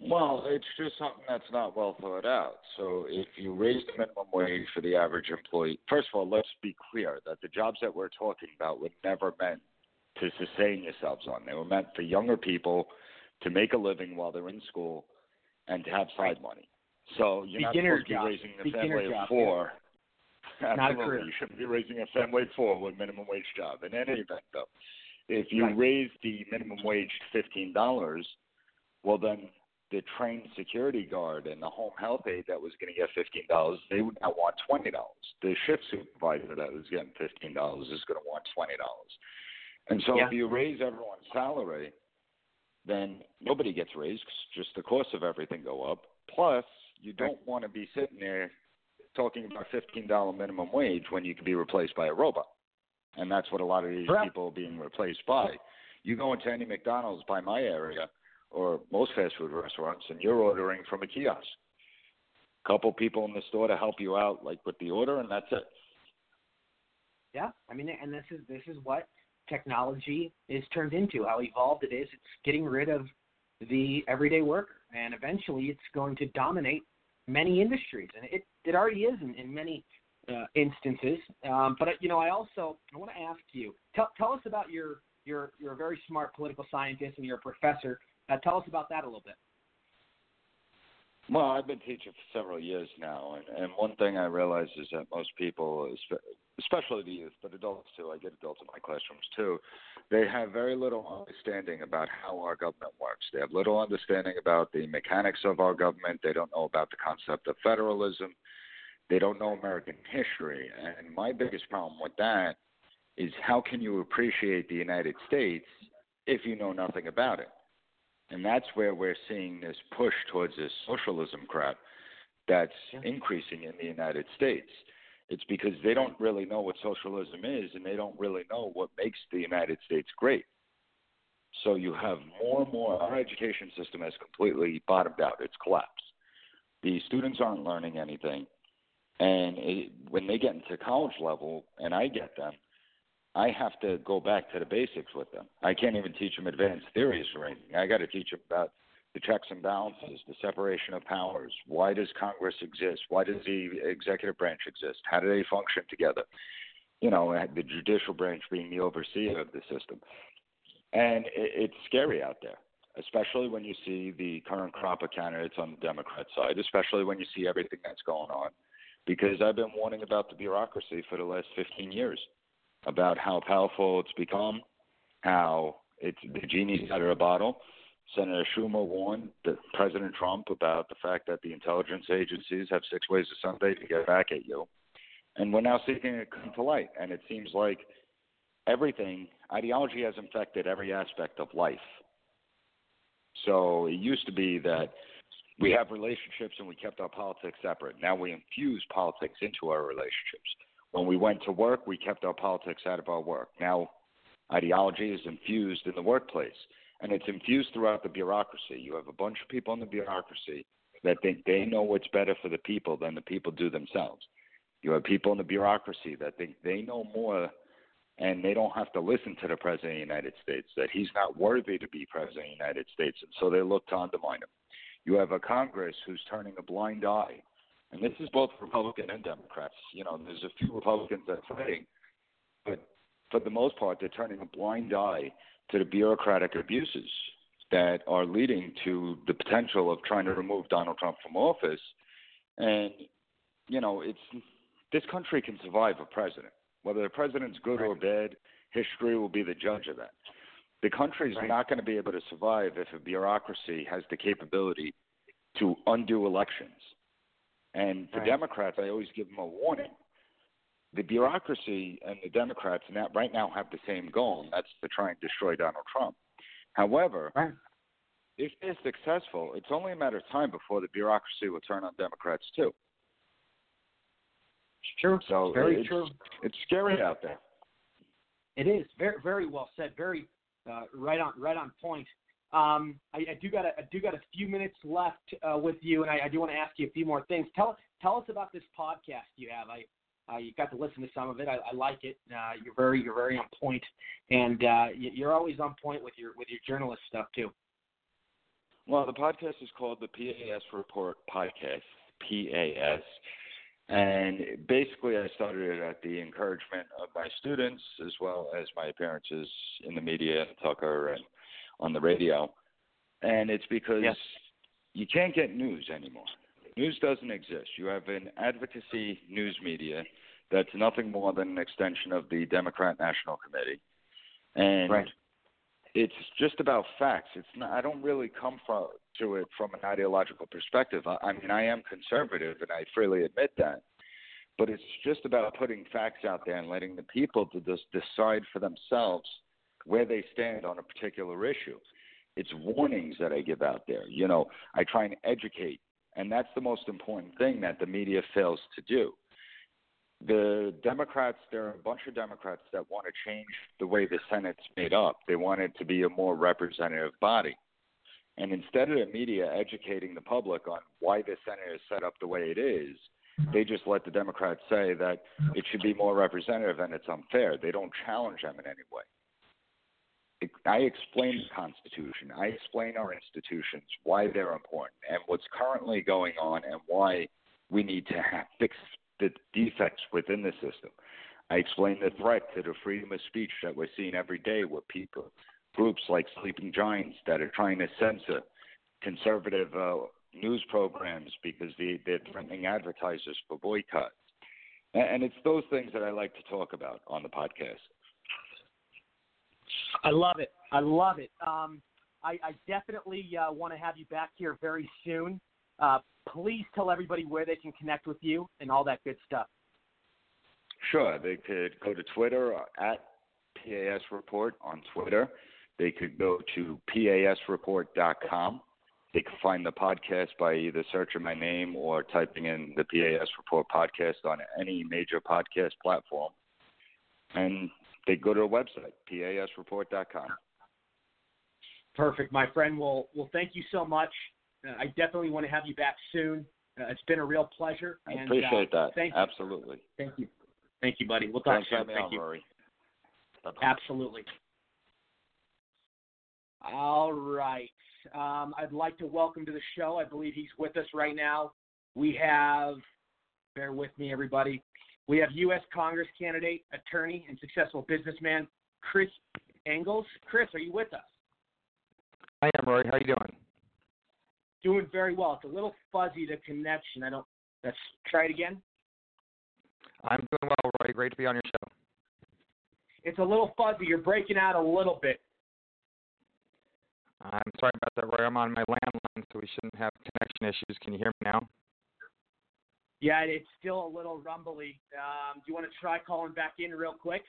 Well, it's just something that's not well thought out. So if you raise the minimum wage for the average employee, first of all, let's be clear that the jobs that we're talking about were never meant to sustain yourselves on. They were meant for younger people to make a living while they're in school and to have side money. So you're Beginner not supposed to be raising a Beginner family jobs, of four. Not a Absolutely. You shouldn't be raising a family of four with minimum wage job. In any event, though, if you Right. raise the minimum wage to fifteen dollars, well then the trained security guard and the home health aide that was going to get fifteen dollars, they would now want twenty dollars. The shift supervisor that was getting fifteen dollars is going to want twenty dollars. And so Yeah. if you raise everyone's salary, then nobody gets raised 'cause just the cost of everything go up. Plus, you don't want to be sitting there talking about fifteen dollar minimum wage when you can be replaced by a robot. And that's what a lot of these Correct. people are being replaced by. You go into any McDonald's by my area or most fast food restaurants, and you're ordering from a kiosk. A couple people in the store to help you out, like with the order, and that's it. Yeah, I mean, and this is this is what technology is turned into. How evolved it is. It's getting rid of the everyday worker, and eventually, it's going to dominate many industries, and it it already is in, in many uh, instances. Um, but you know, I also I want to ask you. Tell tell us about your you're you're a very smart political scientist and you're a professor. Uh, tell us about that a little bit. Well, I've been teaching for several years now, and, and one thing I realize is that most people, especially the youth, but adults too, I get adults in my classrooms too, they have very little understanding about how our government works. They have little understanding about the mechanics of our government. They don't know about the concept of federalism. They don't know American history. And my biggest problem with that is how can you appreciate the United States if you know nothing about it? And that's where we're seeing this push towards this socialism crap that's increasing in the United States. It's because they don't really know what socialism is and they don't really know what makes the United States great. So you have more and more, our education system has completely bottomed out, it's collapsed. The students aren't learning anything. And it, when they get into college level, and I get them, I have to go back to the basics with them. I can't even teach them advanced theories or anything. I got to teach them about the checks and balances, the separation of powers. Why does Congress exist? Why does the executive branch exist? How do they function together? You know, the judicial branch being the overseer of the system. And it, it's scary out there, especially when you see the current crop of candidates on the Democrat side, especially when you see everything that's going on. Because I've been warning about the bureaucracy for the last 15 years about how powerful it's become, how it's the genie's out of the bottle. Senator Schumer warned President Trump about the fact that the intelligence agencies have six ways to Sunday to get back at you. And we're now seeing it come to light. And it seems like everything, ideology has infected every aspect of life. So it used to be that we have relationships and we kept our politics separate. Now we infuse politics into our relationships. When we went to work, we kept our politics out of our work. Now ideology is infused in the workplace and it's infused throughout the bureaucracy. You have a bunch of people in the bureaucracy that think they know what's better for the people than the people do themselves. You have people in the bureaucracy that think they know more and they don't have to listen to the President of the United States, that he's not worthy to be President of the United States, and so they look to undermine him. You have a Congress who's turning a blind eye, and this is both Republican and Democrats. You know, there's a few Republicans that are fighting, but for the most part, they're turning a blind eye to the bureaucratic abuses that are leading to the potential of trying to remove Donald Trump from office. And, you know, it's this country can survive a president. Whether the president's good or bad, history will be the judge of that. The country's Right. not going to be able to survive if a bureaucracy has the capability to undo elections. And for Right. Democrats, I always give them a warning. The bureaucracy and the Democrats now, right now have the same goal, and that's to try and destroy Donald Trump. However, if they're successful, it's only a matter of time before the bureaucracy will turn on Democrats too. True. So Very it's, true. It's scary out there. It is very very well said. Very uh, right on right on point. Um, I, I do got a, I do got a few minutes left uh, with you, and I, I do want to ask you a few more things. Tell tell us about this podcast you have. I uh, you got to listen to some of it. I, I like it. Uh, you're very you're very on point, and uh, you- you're always on point with your with your journalist stuff too. Well, the podcast is called the PAS Report Podcast, PAS. And basically, I started it at the encouragement of my students as well as my appearances in the media and Tucker and on the radio. And it's because you can't get news anymore. News doesn't exist. You have an advocacy news media that's nothing more than an extension of the Democrat National Committee. And Right. it's just about facts. It's not. I don't really come from to it from an ideological perspective. I, I mean, I am conservative, and I freely admit that. But it's just about putting facts out there and letting the people to just decide for themselves where they stand on a particular issue. It's warnings that I give out there. You know, I try and educate, and that's the most important thing that the media fails to do. the Democrats, there are a bunch of Democrats that want to change the way the Senate's made up. They want it to be a more representative body. And instead of the media educating the public on why the Senate is set up the way it is, they just let the Democrats say that it should be more representative and it's unfair. They don't challenge them in any way. I explain the Constitution. I explain our institutions, why they're important, and what's currently going on, and why we need to fix the defects within the system. I explain the threat to the freedom of speech that we're seeing every day with people, groups like Sleeping Giants that are trying to censor conservative uh, news programs because they, they're threatening advertisers for boycotts. And, it's those things that I like to talk about on the podcast. I love it. I love it. Um, I, I definitely uh, want to have you back here very soon. Uh, please tell everybody where they can connect with you and all that good stuff. Sure. They could go to Twitter at PAS Report on Twitter. They could go to pasreport.com. They can find the podcast by either searching my name or typing in the PAS Report podcast on any major podcast platform. And they go to a website, pasreport.com. Perfect, my friend. Well, well, thank you so much. Uh, I definitely want to have you back soon. Uh, it's been a real pleasure. I appreciate uh, that. Thank you. Absolutely. Thank you. Thank you, buddy. We'll talk Thanks soon. Thank you. Bye-bye. Absolutely. All right. Um, I'd like to welcome to the show. I believe he's with us right now. We have, bear with me, everybody. We have U.S. Congress candidate, attorney, and successful businessman Chris Engels. Chris, are you with us? I am, Rory. How are you doing? Doing very well. It's a little fuzzy the connection. I don't. Let's try it again. I'm doing well, Rory. Great to be on your show. It's a little fuzzy. You're breaking out a little bit. I'm sorry about that, Roy. I'm on my landline, so we shouldn't have connection issues. Can you hear me now? Yeah, it's still a little rumbly. Um, do you want to try calling back in real quick?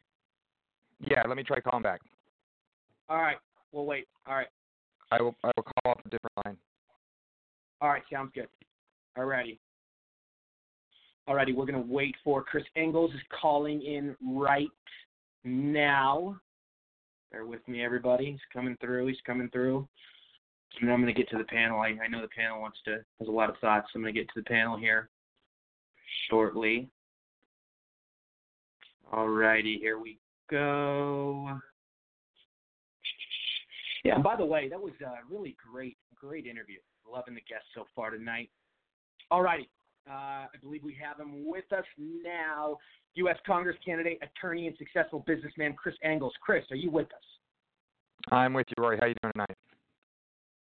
Yeah, let me try calling back. All right. We'll wait. All right. I will. I will call off a different line. All right. Sounds good. All righty. All righty. We're going to wait for Chris Engels is calling in right now. Bear with me, everybody. He's coming through. He's coming through. And I'm going to get to the panel. I, I know the panel wants to has a lot of thoughts. So I'm going to get to the panel here shortly. All righty, here we go. Yeah, and by the way, that was a really great, great interview. Loving the guests so far tonight. All righty. Uh, I believe we have him with us now. U.S. Congress candidate, attorney, and successful businessman Chris Engels. Chris, are you with us? I'm with you, Rory. How are you doing tonight?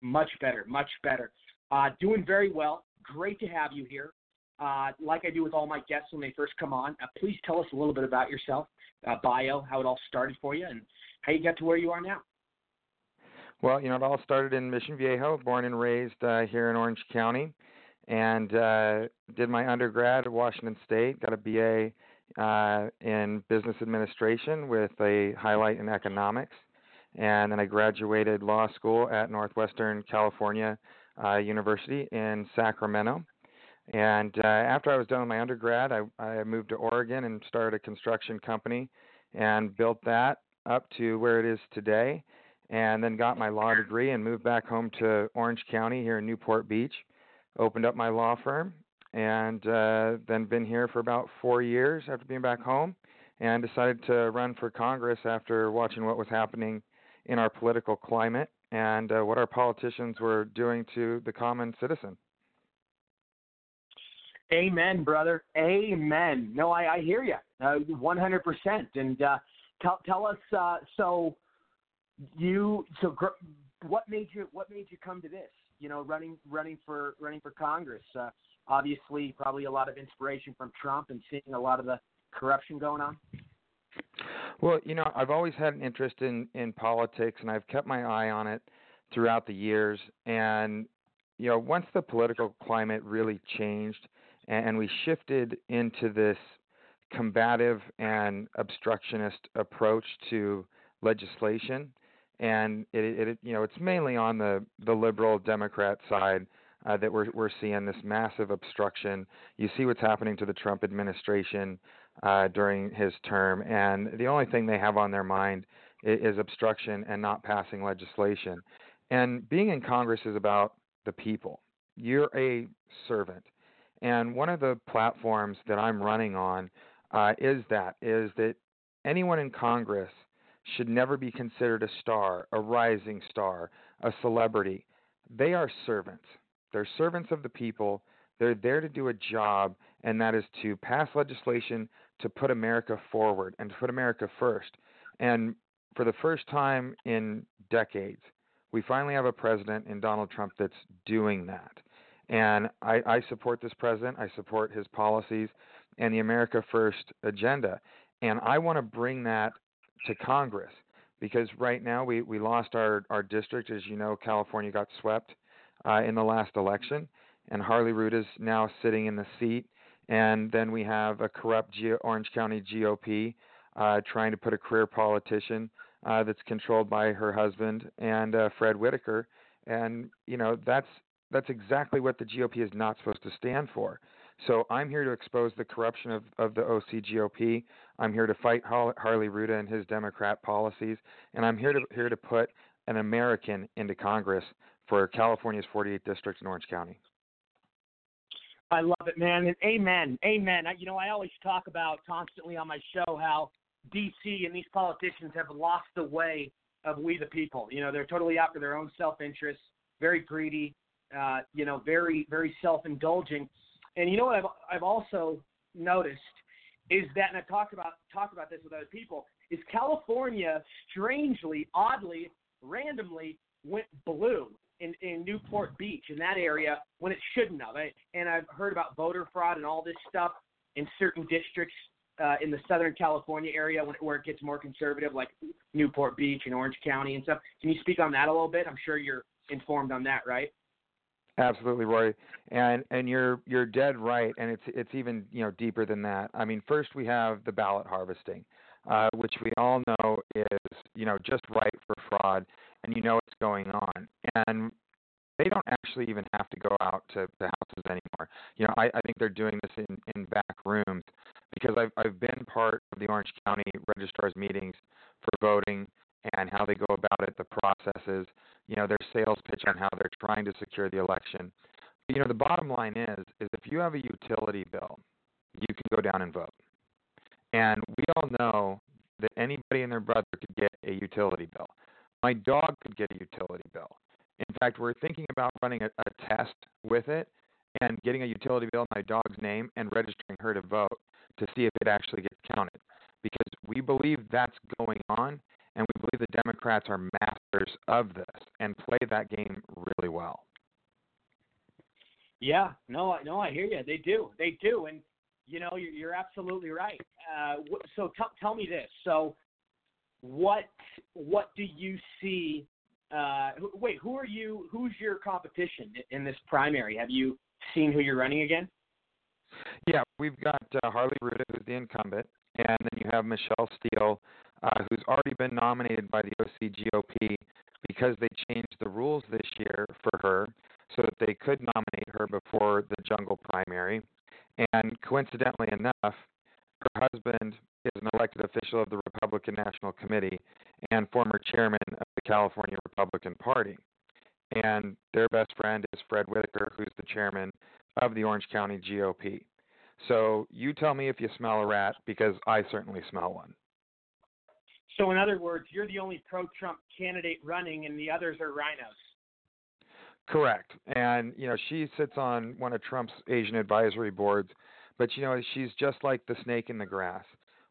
Much better, much better. Uh, doing very well. Great to have you here. Uh, like I do with all my guests when they first come on, uh, please tell us a little bit about yourself, uh, bio, how it all started for you, and how you got to where you are now. Well, you know, it all started in Mission Viejo, born and raised uh, here in Orange County, and uh, did my undergrad at Washington State. Got a BA uh, in business administration with a highlight in economics, and then I graduated law school at Northwestern California uh, University in Sacramento. And uh, after I was done with my undergrad, I, I moved to Oregon and started a construction company and built that up to where it is today. And then got my law degree and moved back home to Orange County here in Newport Beach. Opened up my law firm and uh, then been here for about four years after being back home and decided to run for Congress after watching what was happening in our political climate and uh, what our politicians were doing to the common citizen. Amen, brother. Amen. No, I, I hear you. Uh, 100%. And uh, tell tell us. Uh, so you so gr- what made you what made you come to this? You know, running running for running for Congress. Uh, obviously, probably a lot of inspiration from Trump and seeing a lot of the corruption going on. Well, you know, I've always had an interest in in politics, and I've kept my eye on it throughout the years. And you know, once the political climate really changed, and, and we shifted into this combative and obstructionist approach to legislation, and it, it, you know, it's mainly on the the liberal Democrat side uh, that we're we're seeing this massive obstruction. You see what's happening to the Trump administration uh, during his term, and the only thing they have on their mind is, is obstruction and not passing legislation. And being in Congress is about the people. You're a servant, and one of the platforms that I'm running on uh, is that is that anyone in Congress should never be considered a star, a rising star, a celebrity. They are servants. They're servants of the people. They're there to do a job, and that is to pass legislation to put America forward and to put America first. And for the first time in decades, we finally have a president in Donald Trump that's doing that. And I, I support this president. I support his policies and the America First agenda. And I want to bring that to Congress because right now we, we lost our, our district. As you know, California got swept uh, in the last election, and Harley Rouda is now sitting in the seat. And then we have a corrupt G- Orange County GOP uh, trying to put a career politician uh, that's controlled by her husband and uh, Fred Whitaker. And you know that's that's exactly what the GOP is not supposed to stand for. So I'm here to expose the corruption of, of the OCGOP. I'm here to fight Harley Rouda and his Democrat policies, and I'm here to here to put an American into Congress for California's 48 districts in Orange County. I love it, man. And amen, amen. I, you know, I always talk about constantly on my show how DC and these politicians have lost the way of we the people. You know, they're totally out for their own self-interest, very greedy, uh, you know, very very self-indulging. And you know what I've I've also noticed is that, and I've talked about talked about this with other people, is California strangely, oddly, randomly went blue in, in Newport Beach in that area when it shouldn't have. And I've heard about voter fraud and all this stuff in certain districts uh, in the Southern California area when, where it gets more conservative, like Newport Beach and Orange County and stuff. Can you speak on that a little bit? I'm sure you're informed on that, right? Absolutely, Rory, and and you're you're dead right, and it's it's even you know deeper than that. I mean, first we have the ballot harvesting, uh, which we all know is you know just right for fraud, and you know what's going on, and they don't actually even have to go out to the houses anymore. You know, I, I think they're doing this in in back rooms because I've I've been part of the Orange County registrar's meetings for voting and how they go about it, the processes, you know, their sales pitch on how they're trying to secure the election. But, you know, the bottom line is is if you have a utility bill, you can go down and vote. And we all know that anybody and their brother could get a utility bill. My dog could get a utility bill. In fact, we're thinking about running a, a test with it and getting a utility bill in my dog's name and registering her to vote to see if it actually gets counted. Because we believe that's going on and we believe the Democrats are masters of this and play that game really well. Yeah, no, no, I hear you. They do, they do, and you know, you're, you're absolutely right. Uh, so t- tell me this. So, what what do you see? Uh, wait, who are you? Who's your competition in this primary? Have you seen who you're running against? Yeah, we've got uh, Harley Rouda, who's the incumbent, and then you have Michelle Steel, uh, who's already been nominated by the OC GOP because they changed the rules this year for her so that they could nominate her before the jungle primary. And coincidentally enough, her husband is an elected official of the Republican National Committee and former chairman of the California Republican Party. And their best friend is Fred Whitaker, who's the chairman of the Orange County GOP. So you tell me if you smell a rat because I certainly smell one. So, in other words, you're the only pro Trump candidate running, and the others are rhinos. Correct. And, you know, she sits on one of Trump's Asian advisory boards, but, you know, she's just like the snake in the grass,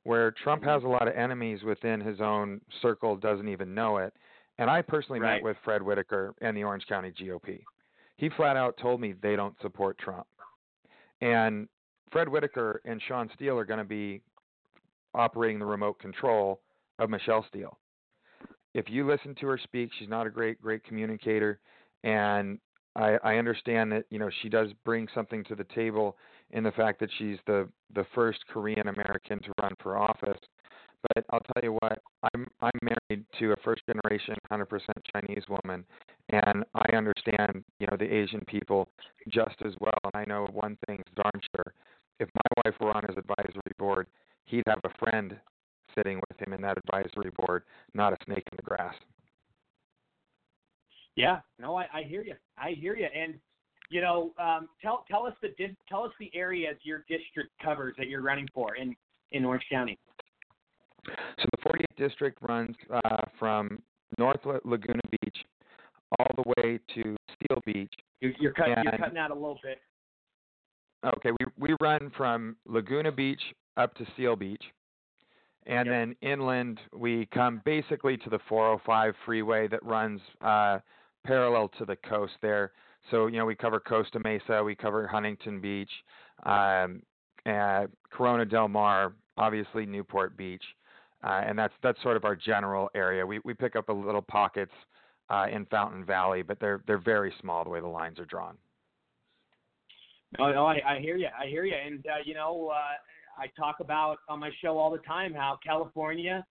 where Trump mm-hmm. has a lot of enemies within his own circle, doesn't even know it. And I personally right. met with Fred Whitaker and the Orange County GOP. He flat out told me they don't support Trump. And Fred Whitaker and Shawn Steel are going to be operating the remote control of Michelle Steel. If you listen to her speak, she's not a great, great communicator, and I, I understand that you know she does bring something to the table in the fact that she's the the first Korean American to run for office. But I'll tell you what, I'm I'm married to a first generation 100% Chinese woman, and I understand, you know, the Asian people just as well. And I know one thing's darn sure: if my wife were on his advisory board, he'd have a friend sitting with him in that advisory board, not a snake in the grass. Yeah, no, I, I hear you. I hear you. And you know, um, tell tell us the tell us the areas your district covers that you're running for in in Orange County. So the 48th district runs uh, from North Laguna Beach all the way to Seal Beach. You're, you're, cut, you're cutting out a little bit. Okay, we we run from Laguna Beach up to Seal Beach, and then inland we come basically to the 405 freeway that runs uh, parallel to the coast there. So you know we cover Costa Mesa, we cover Huntington Beach, um, uh, Corona Del Mar, obviously Newport Beach, uh, and that's that's sort of our general area. We we pick up a little pockets uh, in Fountain Valley, but they're they're very small the way the lines are drawn. No, no, I, I hear you. I hear you. And uh, you know, uh, I talk about on my show all the time how California,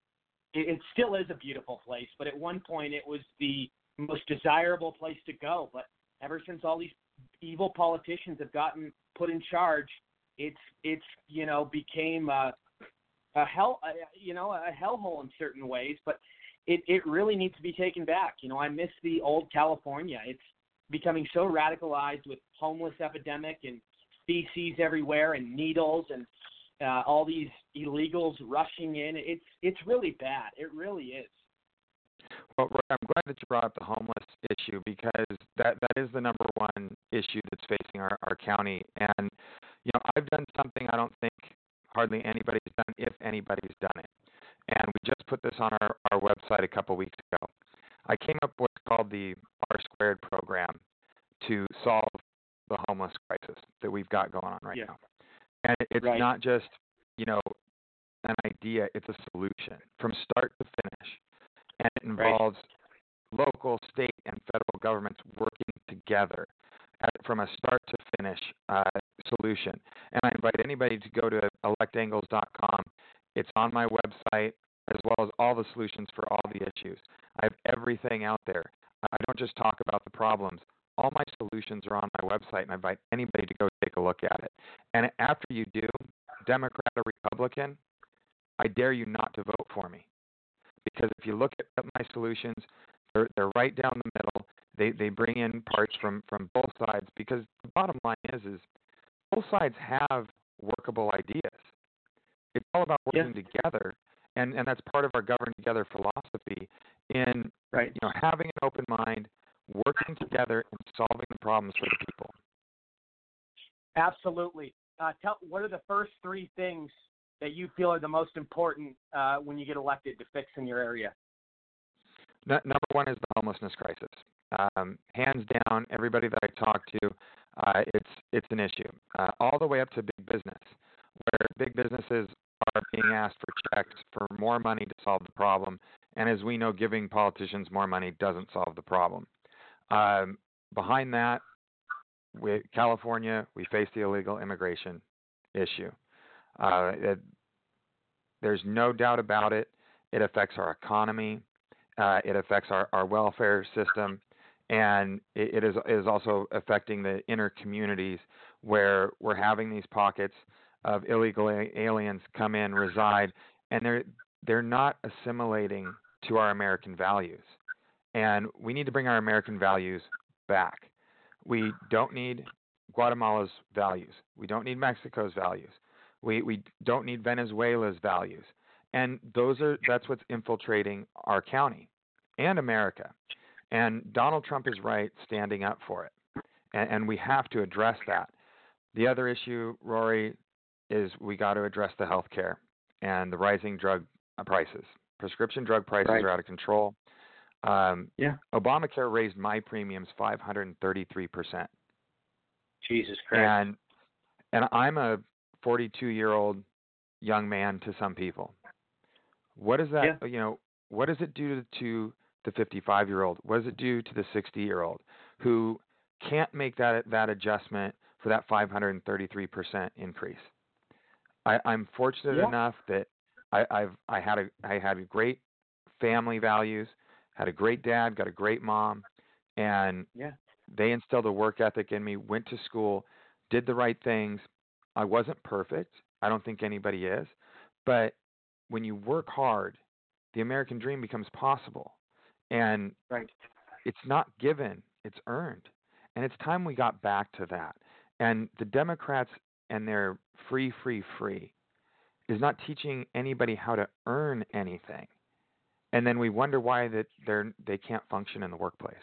it, it still is a beautiful place, but at one point it was the most desirable place to go. But ever since all these evil politicians have gotten put in charge, it's it's you know became a, a hell a, you know a hellhole in certain ways. But it it really needs to be taken back. You know, I miss the old California. It's becoming so radicalized with homeless epidemic and feces everywhere and needles and uh, all these illegals rushing in. It's it's really bad. It really is. Well, I'm glad that you brought up the homeless issue because that that is the number one issue that's facing our, our county. And you know, I've done something I don't think hardly anybody's done, if anybody's done it. And we just put this on our, our website a couple weeks ago. I came up with what's called the R squared program to solve the homeless crisis that we've got going on right Yeah. now. And it- it's Right. not just, you know, an idea, it's a solution from start to finish. And it involves local, state, and federal governments working together at, from a start to finish uh, solution. And I invite anybody to go to electengels.com. It's on my website as well as all the solutions for all the issues. I have everything out there. I don't just talk about the problems. All my solutions are on my website, and I invite anybody to go take a look at it. And after you do, Democrat or Republican, I dare you not to vote for me. Because if you look at my solutions, they're, they're right down the middle. They they bring in parts from from both sides because the bottom line is is both sides have workable ideas. It's all about working together, and and that's part of our govern together philosophy in right. you know having an open mind, working together, and solving the problems for the people. Absolutely. Uh, tell what are the first three things that you feel are the most important uh, when you get elected to fix in your area? No, number one is the homelessness crisis. Um, hands down, everybody that I talk to, uh, it's it's an issue. Uh, all the way up to big business, where big businesses are being asked for checks for more money to solve the problem, and as we know, giving politicians more money doesn't solve the problem. Um, behind that, with California, we face the illegal immigration issue. Uh, it, there's no doubt about it. It affects our economy. Uh, it affects our, our welfare system, and it, it is is also affecting the inner communities where we're having these pockets of illegal aliens come in, reside, and they're they're not assimilating to our American values, and we need to bring our American values back. We don't need Guatemala's values. We don't need Mexico's values. We we don't need Venezuela's values. And those are that's what's infiltrating our county and America. And Donald Trump is right standing up for it. And, and we have to address that. The other issue, Rory, is we got to address the health care and the rising drug prices. Prescription drug prices Right. are out of control. Um, Yeah. Obamacare raised my premiums 533%. Jesus Christ. And and I'm a 42 year old young man to some people. What does that you know? What does it do to the 55 year old? What does it do to the 60 year old who can't make that that adjustment for that 533 percent increase? I, I'm fortunate Yeah. enough that I, I've I had a I had great family values, had a great dad, got a great mom, and Yeah. they instilled a work ethic in me. Went to school, did the right things. I wasn't perfect. I don't think anybody is, but when you work hard, the American dream becomes possible, and right. it's not given; it's earned, and it's time we got back to that. And the Democrats and their free, free, free is not teaching anybody how to earn anything, and then we wonder why that they're they can't function in the workplace.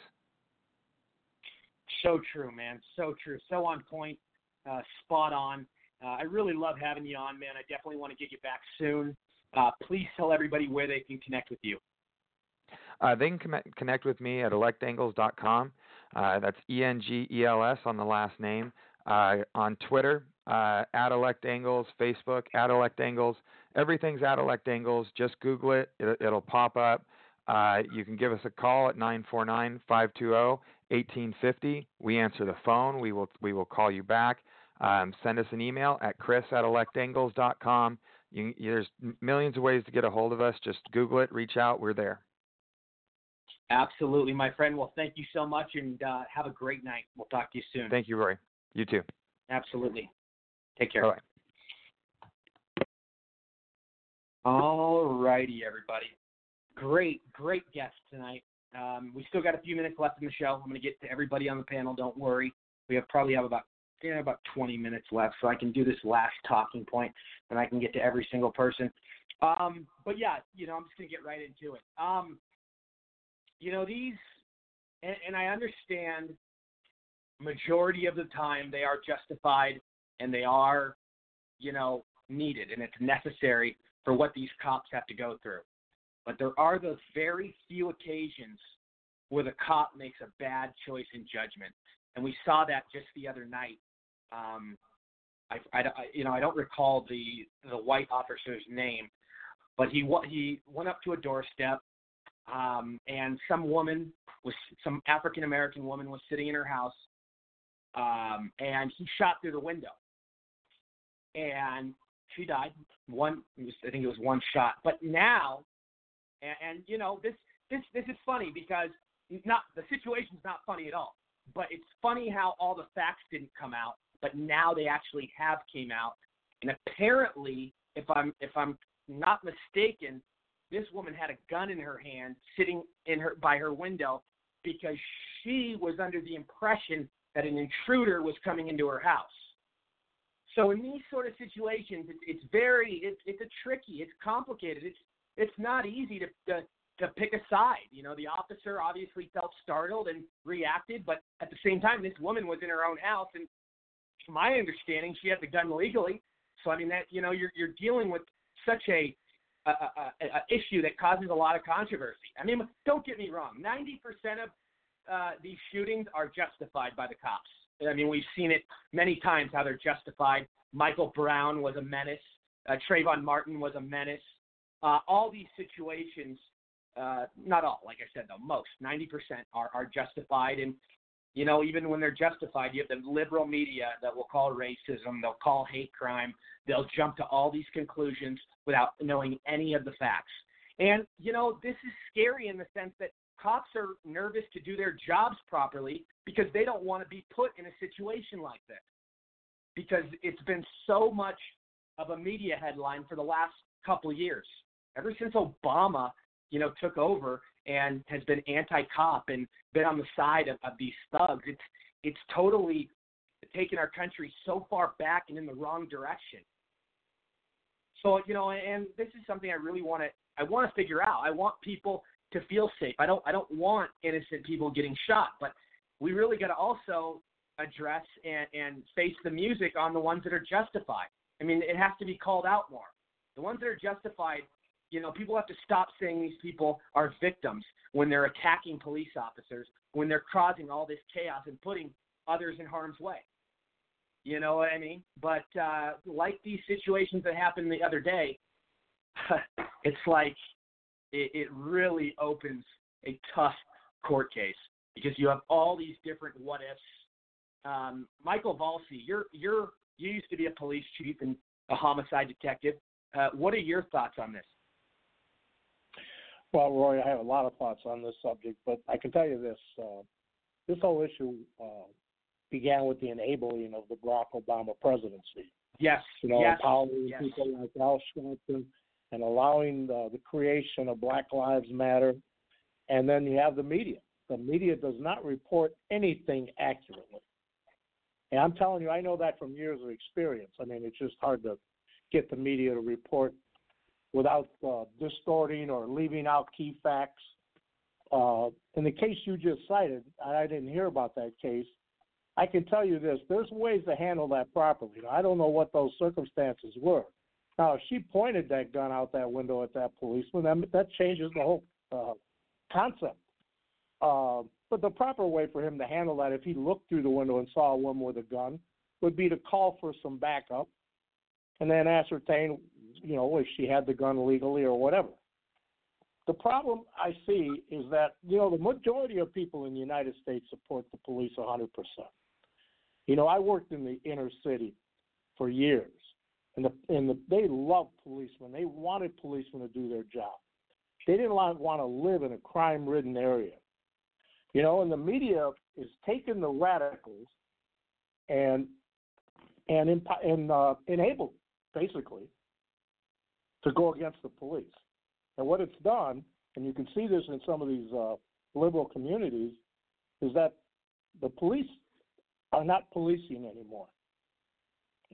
So true, man. So true. So on point. Uh, spot on. Uh, I really love having you on, man. I definitely want to get you back soon. Uh, please tell everybody where they can connect with you. Uh, they can com- connect with me at electengels.com. Uh, that's E N G E L S on the last name. Uh, on Twitter, uh, at electengels, Facebook, at electengels. Everything's at electengels. Just Google it, it it'll pop up. Uh, you can give us a call at 949 520 1850. We answer the phone. We will, we will call you back. Um, send us an email at chris at electengels.com. You, there's millions of ways to get a hold of us. Just Google it, reach out. We're there. Absolutely, my friend. Well, thank you so much, and uh, have a great night. We'll talk to you soon. Thank you, Roy. You too. Absolutely. Take care. Bye. All righty, everybody. Great, great guest tonight. Um, we still got a few minutes left in the show. I'm going to get to everybody on the panel. Don't worry. We have probably have about yeah, about 20 minutes left, so I can do this last talking point, and I can get to every single person. Um, but yeah, you know, I'm just going to get right into it. Um, you know, these, and, and I understand majority of the time they are justified and they are, you know, needed and it's necessary for what these cops have to go through. But there are those very few occasions where the cop makes a bad choice in judgment, and we saw that just the other night. Um, I, I, you know, I don't recall the the white officer's name, but he he went up to a doorstep, um, and some woman was some African American woman was sitting in her house, um, and he shot through the window, and she died. One, I think it was one shot. But now, and, and you know, this this this is funny because not the situation's not funny at all. But it's funny how all the facts didn't come out, but now they actually have came out. And apparently, if I'm if I'm not mistaken, this woman had a gun in her hand, sitting in her by her window, because she was under the impression that an intruder was coming into her house. So in these sort of situations, it's, it's very it's it's a tricky, it's complicated, it's it's not easy to, to to pick a side. You know, the officer obviously felt startled and reacted, but at the same time, this woman was in her own house, and from my understanding, she had the gun legally. So I mean that you know you're you're dealing with such a a, a, a issue that causes a lot of controversy. I mean, don't get me wrong. Ninety percent of uh, these shootings are justified by the cops. I mean, we've seen it many times how they're justified. Michael Brown was a menace. Uh, Trayvon Martin was a menace. Uh, all these situations, uh, not all, like I said, though, most, 90% are, are justified. And, you know, even when they're justified, you have the liberal media that will call racism, they'll call hate crime, they'll jump to all these conclusions without knowing any of the facts. And, you know, this is scary in the sense that cops are nervous to do their jobs properly because they don't want to be put in a situation like this. Because it's been so much of a media headline for the last couple of years. Ever since Obama, you know, took over and has been anti-cop and been on the side of, of these thugs, it's it's totally taken our country so far back and in the wrong direction. So you know, and this is something I really want to I want to figure out. I want people to feel safe. I don't I don't want innocent people getting shot, but we really got to also address and, and face the music on the ones that are justified. I mean, it has to be called out more. The ones that are justified, you know, people have to stop saying these people are victims when they're attacking police officers, when they're causing all this chaos and putting others in harm's way. You know what I mean? But uh, like these situations that happened the other day, (laughs) it's like it, it really opens a tough court case because you have all these different what ifs. Um, Michael Valsi, you're you're you used to be a police chief and a homicide detective. Uh, what are your thoughts on this? Well, Roy, I have a lot of thoughts on this subject, but I can tell you this: uh, this whole issue uh, began with the enabling of the Barack Obama presidency. Yes. You know, yes. empowering yes. people like Al Sharpton and allowing the, the creation of Black Lives Matter. And then you have the media. The media does not report anything accurately. And I'm telling you, I know that from years of experience. I mean, it's just hard to get the media to report without uh, distorting or leaving out key facts. Uh, in the case you just cited, I didn't hear about that case. I can tell you this: there's ways to handle that properly. I don't know what those circumstances were. Now, if she pointed that gun out that window at that policeman, that, that changes the whole uh, concept. Uh, but the proper way for him to handle that, if he looked through the window and saw a woman with a gun, would be to call for some backup and then ascertain, you know, if she had the gun legally or whatever. The problem I see is that, you know, the majority of people in the United States support the police 100%. You know, I worked in the inner city for years, and the and the, they loved policemen. They wanted policemen to do their job. They didn't want, to live in a crime-ridden area. You know, and the media is taking the radicals and and imp- and uh, enable basically to go against the police. And what it's done, and you can see this in some of these uh, liberal communities, is that the police are not policing anymore.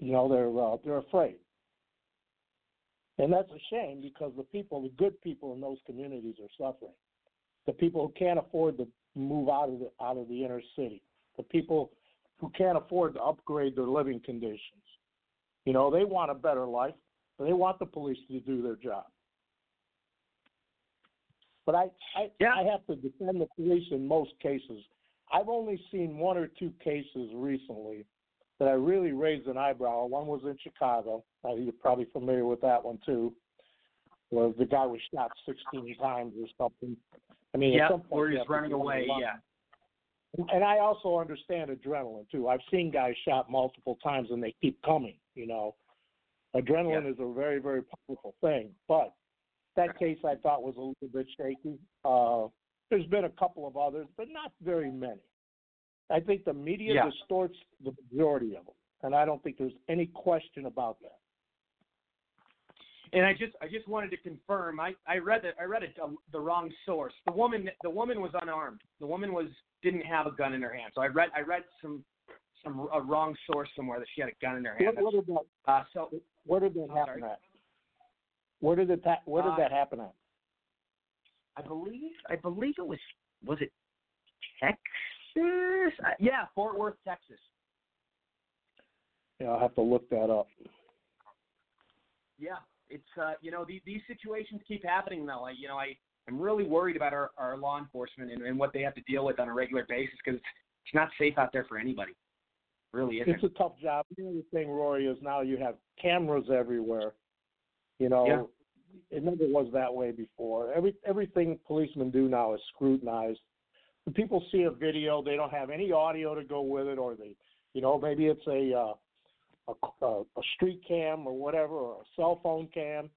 You know, they're uh, they're afraid, and that's a shame because the people, the good people in those communities, are suffering. The people who can't afford to move out of the out of the inner city, the people who can't afford to upgrade their living conditions. You know, they want a better life, but they want the police to do their job. But I, I, yeah. I have to defend the police in most cases. I've only seen one or two cases recently that I really raised an eyebrow. One was in Chicago. Uh, you're probably familiar with that one too, where the guy was shot 16 times or something. I mean, yeah, at some point, he's running away. Yeah. And I also understand adrenaline too. I've seen guys shot multiple times and they keep coming. You know, adrenaline yeah. is a very, very powerful thing. But that case I thought was a little bit shaky. Uh, there's been a couple of others, but not very many. I think the media yeah. distorts the majority of them, and I don't think there's any question about that. And I just I just wanted to confirm. I I read that I read it um, the wrong source. The woman the woman was unarmed. The woman was didn't have a gun in her hand. So I read I read some some a wrong source somewhere that she had a gun in her hand. What, what did that? Uh, so where did that I'm happen sorry. at? Where did it where did Uh, that happen at? I believe I believe it was was it Texas? Uh, yeah, Fort Worth, Texas. Yeah, I'll have to look that up. Yeah, it's uh, you know these these situations keep happening though. I, you know, I I'm really worried about our our law enforcement and, and what they have to deal with on a regular basis because it's it's not safe out there for anybody. Really isn't. It's a tough job. The other thing, Rory, is now you have cameras everywhere. You know, Yeah. it never was that way before. Every everything policemen do now is scrutinized. People see a video, they don't have any audio to go with it, or they, you know, maybe it's a uh, a, a, street cam or whatever, or a cell phone cam.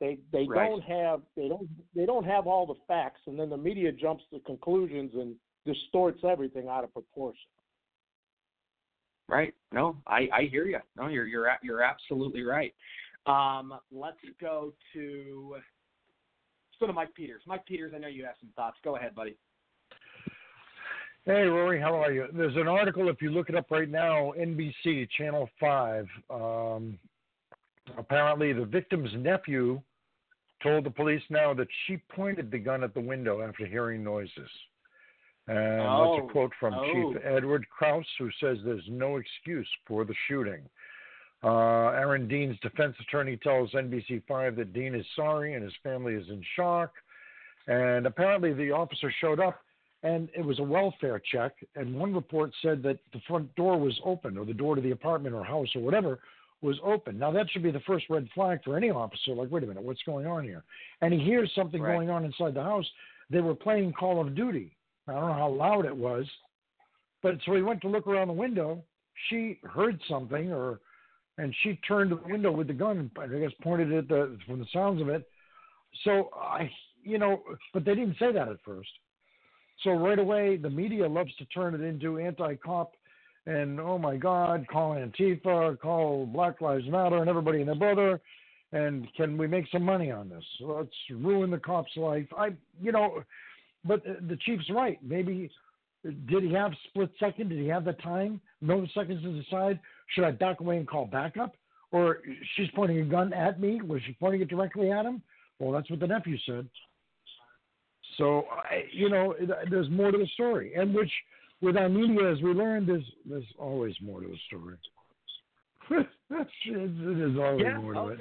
They they Right. don't have they don't they don't have all the facts, and then the media jumps to conclusions and distorts everything out of proportion. Right. No, I I hear you. No, you're you're you're absolutely right. Um, let's go to let's go to Mike Peters. Mike Peters, I know you have some thoughts. Go ahead, buddy. Hey, Rory, how are you? There's an article, if you look it up right now, NBC, Channel 5. Um, apparently, the victim's nephew told the police now that she pointed the gun at the window after hearing noises. And Oh. that's a quote from Oh. Chief Edward Kraus, who says there's no excuse for the shooting. Uh, Aaron Dean's defense attorney tells NBC5 that Dean is sorry and his family is in shock. And apparently, the officer showed up and it was a welfare check. And one report said that the front door was open, or the door to the apartment or house or whatever was open. Now, that should be the first red flag for any officer. Like, wait a minute, what's going on here? And he hears something Right. going on inside the house. They were playing Call of Duty. I don't know how loud it was, but so he went to look around the window. She heard something, or and she turned to the window with the gun. I guess pointed it at the from the sounds of it. So I, you know, but they didn't say that at first. So right away, the media loves to turn it into anti-cop, and oh my God, call Antifa, call Black Lives Matter, and everybody and their brother. And can we make some money on this? Let's ruin the cop's life. I, you know, but the chief's right. Maybe did he have split second? Did he have the time? No seconds to decide. Should I back away and call backup? Or she's pointing a gun at me. Was she pointing it directly at him? Well, that's what the nephew said. So, I, you know, there's more to the story, and which, with our media, as we learned, there's there's always more to the story. (laughs) it is always yeah, more to oh, it.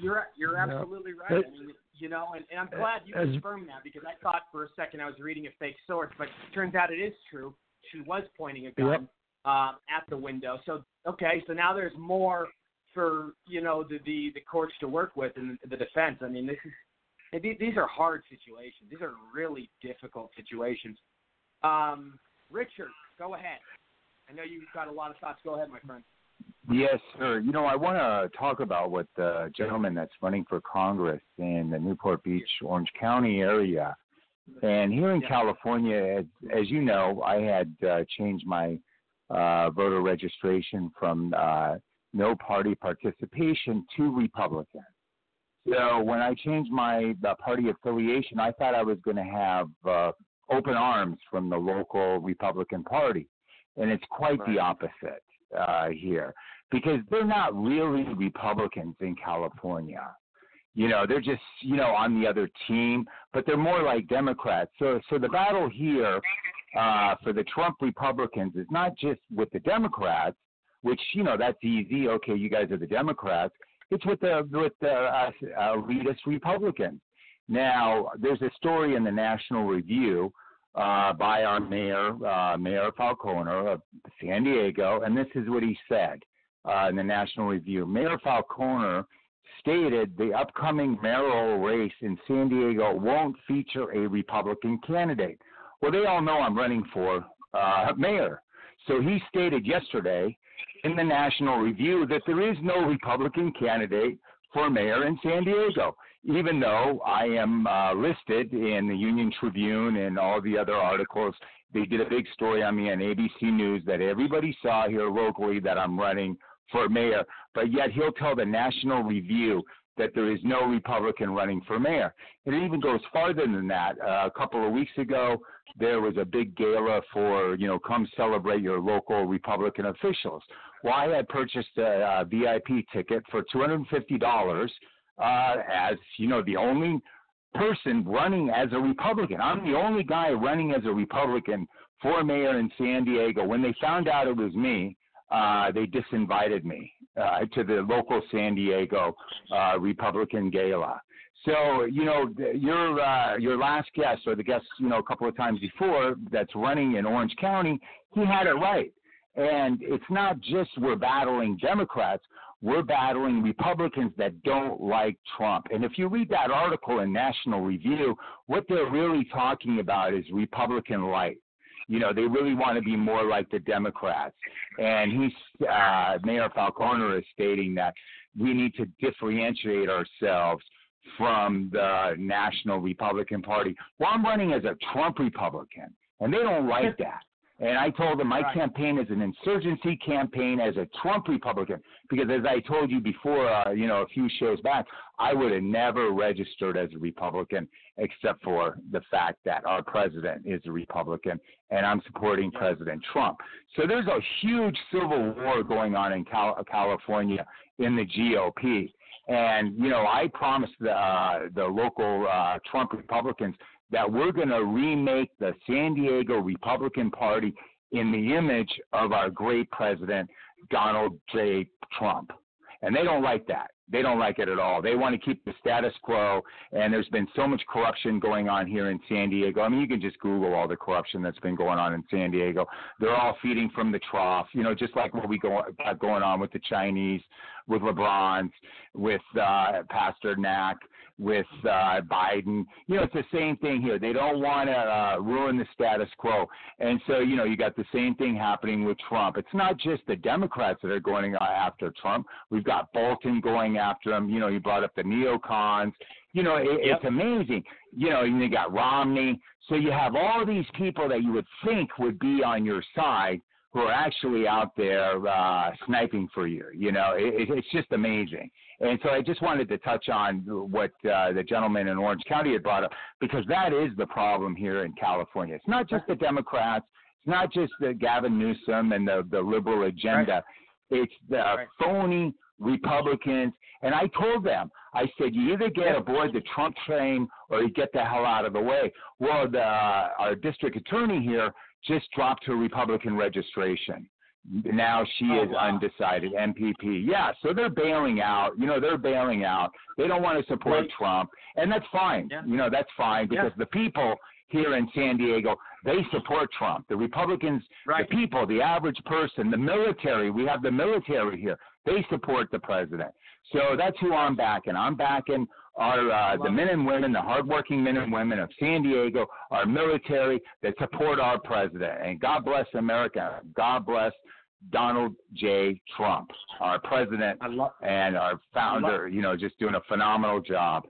You're you're Yeah. absolutely right. But- I mean, you know, and, and I'm glad you As- confirmed that because I thought for a second I was reading a fake source, but it turns out it is true. She was pointing a gun Yep. um, at the window. So okay, so now there's more for you know the the, the courts to work with and the defense. I mean, this is these are hard situations. These are really difficult situations. Um, Richard, go ahead. I know you've got a lot of thoughts. Go ahead, my friend. Yes, sir. You know, I want to talk about what the gentleman that's running for Congress in the Newport Beach, Orange County area. And here in California, as, as you know, I had uh, changed my uh, voter registration from uh, no party participation to Republican. So when I changed my uh, party affiliation, I thought I was going to have uh, open arms from the local Republican Party, and it's quite the opposite uh, here because they're not really Republicans in California. You know, they're just you know on the other team, but they're more like Democrats. So so the battle here uh, for the Trump Republicans is not just with the Democrats, which you know that's easy. Okay, you guys are the Democrats. It's with the with the uh, uh, elitist Republicans. Now, there's a story in the National Review uh, by our mayor, uh, Mayor Faulconer of San Diego, and this is what he said uh, in the National Review. Mayor Faulconer stated the upcoming mayoral race in San Diego won't feature a Republican candidate. Well, they all know I'm running for uh, mayor. So he stated yesterday in the National Review that there is no Republican candidate for mayor in San Diego, even though I am uh, listed in the Union Tribune and all the other articles. They did a big story on me on ABC News that everybody saw here locally that I'm running for mayor, but yet he'll tell the National Review that there is no Republican running for mayor. It even goes farther than that. Uh, a couple of weeks ago, there was a big gala for, you know, come celebrate your local Republican officials. Well, I had purchased a, a VIP ticket for $250 uh, as, you know, the only person running as a Republican. I'm the only guy running as a Republican for mayor in San Diego. When they found out it was me, uh, they disinvited me uh, to the local San Diego uh, Republican gala. So you know your uh, your last guest or the guest you know a couple of times before that's running in Orange County, he had it right. And it's not just we're battling Democrats, we're battling Republicans that don't like Trump. And if you read that article in National Review, what they're really talking about is Republican light. You know, they really want to be more like the Democrats. And he's, uh, Mayor Faulconer is stating that we need to differentiate ourselves from the National Republican Party. Well, I'm running as a Trump Republican, and they don't like that. And I told them my campaign is an insurgency campaign as a Trump Republican because, as I told you before, uh, you know, a few shows back, I would have never registered as a Republican except for the fact that our president is a Republican and I'm supporting President Trump. So there's a huge civil war going on in Cal- California in the GOP. And you know, I promised the uh, the local uh, Trump Republicans that we're going to remake the San Diego Republican Party in the image of our great president Donald J. Trump. And they don't like that. They don't like it at all. They want to keep the status quo. And there's been so much corruption going on here in San Diego. I mean, you can just Google all the corruption that's been going on in San Diego. They're all feeding from the trough, you know, just like what we go, got going on with the Chinese, with LeBron's, with uh, Pastor Knack, with uh, Biden. You know, it's the same thing here. They don't want to uh, ruin the status quo. And so, you know, you got the same thing happening with Trump. It's not just the Democrats that are going after Trump. We've got Bolton going after him. You know, he brought up the neocons. You know, it, Yep. it's amazing. You know, and you got Romney. So you have all these people that you would think would be on your side who are actually out there uh, sniping for you. You know, it, it's just amazing. And so I just wanted to touch on what uh, the gentleman in Orange County had brought up because that is the problem here in California. It's not just the Democrats. It's not just the Gavin Newsom and the the liberal agenda. It's the phony Republicans. And I told them, I said, you either get aboard the Trump train or you get the hell out of the way. Well, the, our district attorney here just dropped her Republican registration. Now she oh, is undecided NPP. Yeah, so they're bailing out. You know, they're bailing out. They don't want to support Right. Trump, and that's fine. You know, that's fine because the people here in San Diego they support Trump. The Republicans, the people, the average person, the military. We have the military here. They support the president. So that's who I'm backing. I'm backing our uh, the men and women, the hardworking men and women of San Diego, our military that support our president. And God bless America. God bless Donald J. Trump, our president and our founder. You know, just doing a phenomenal job.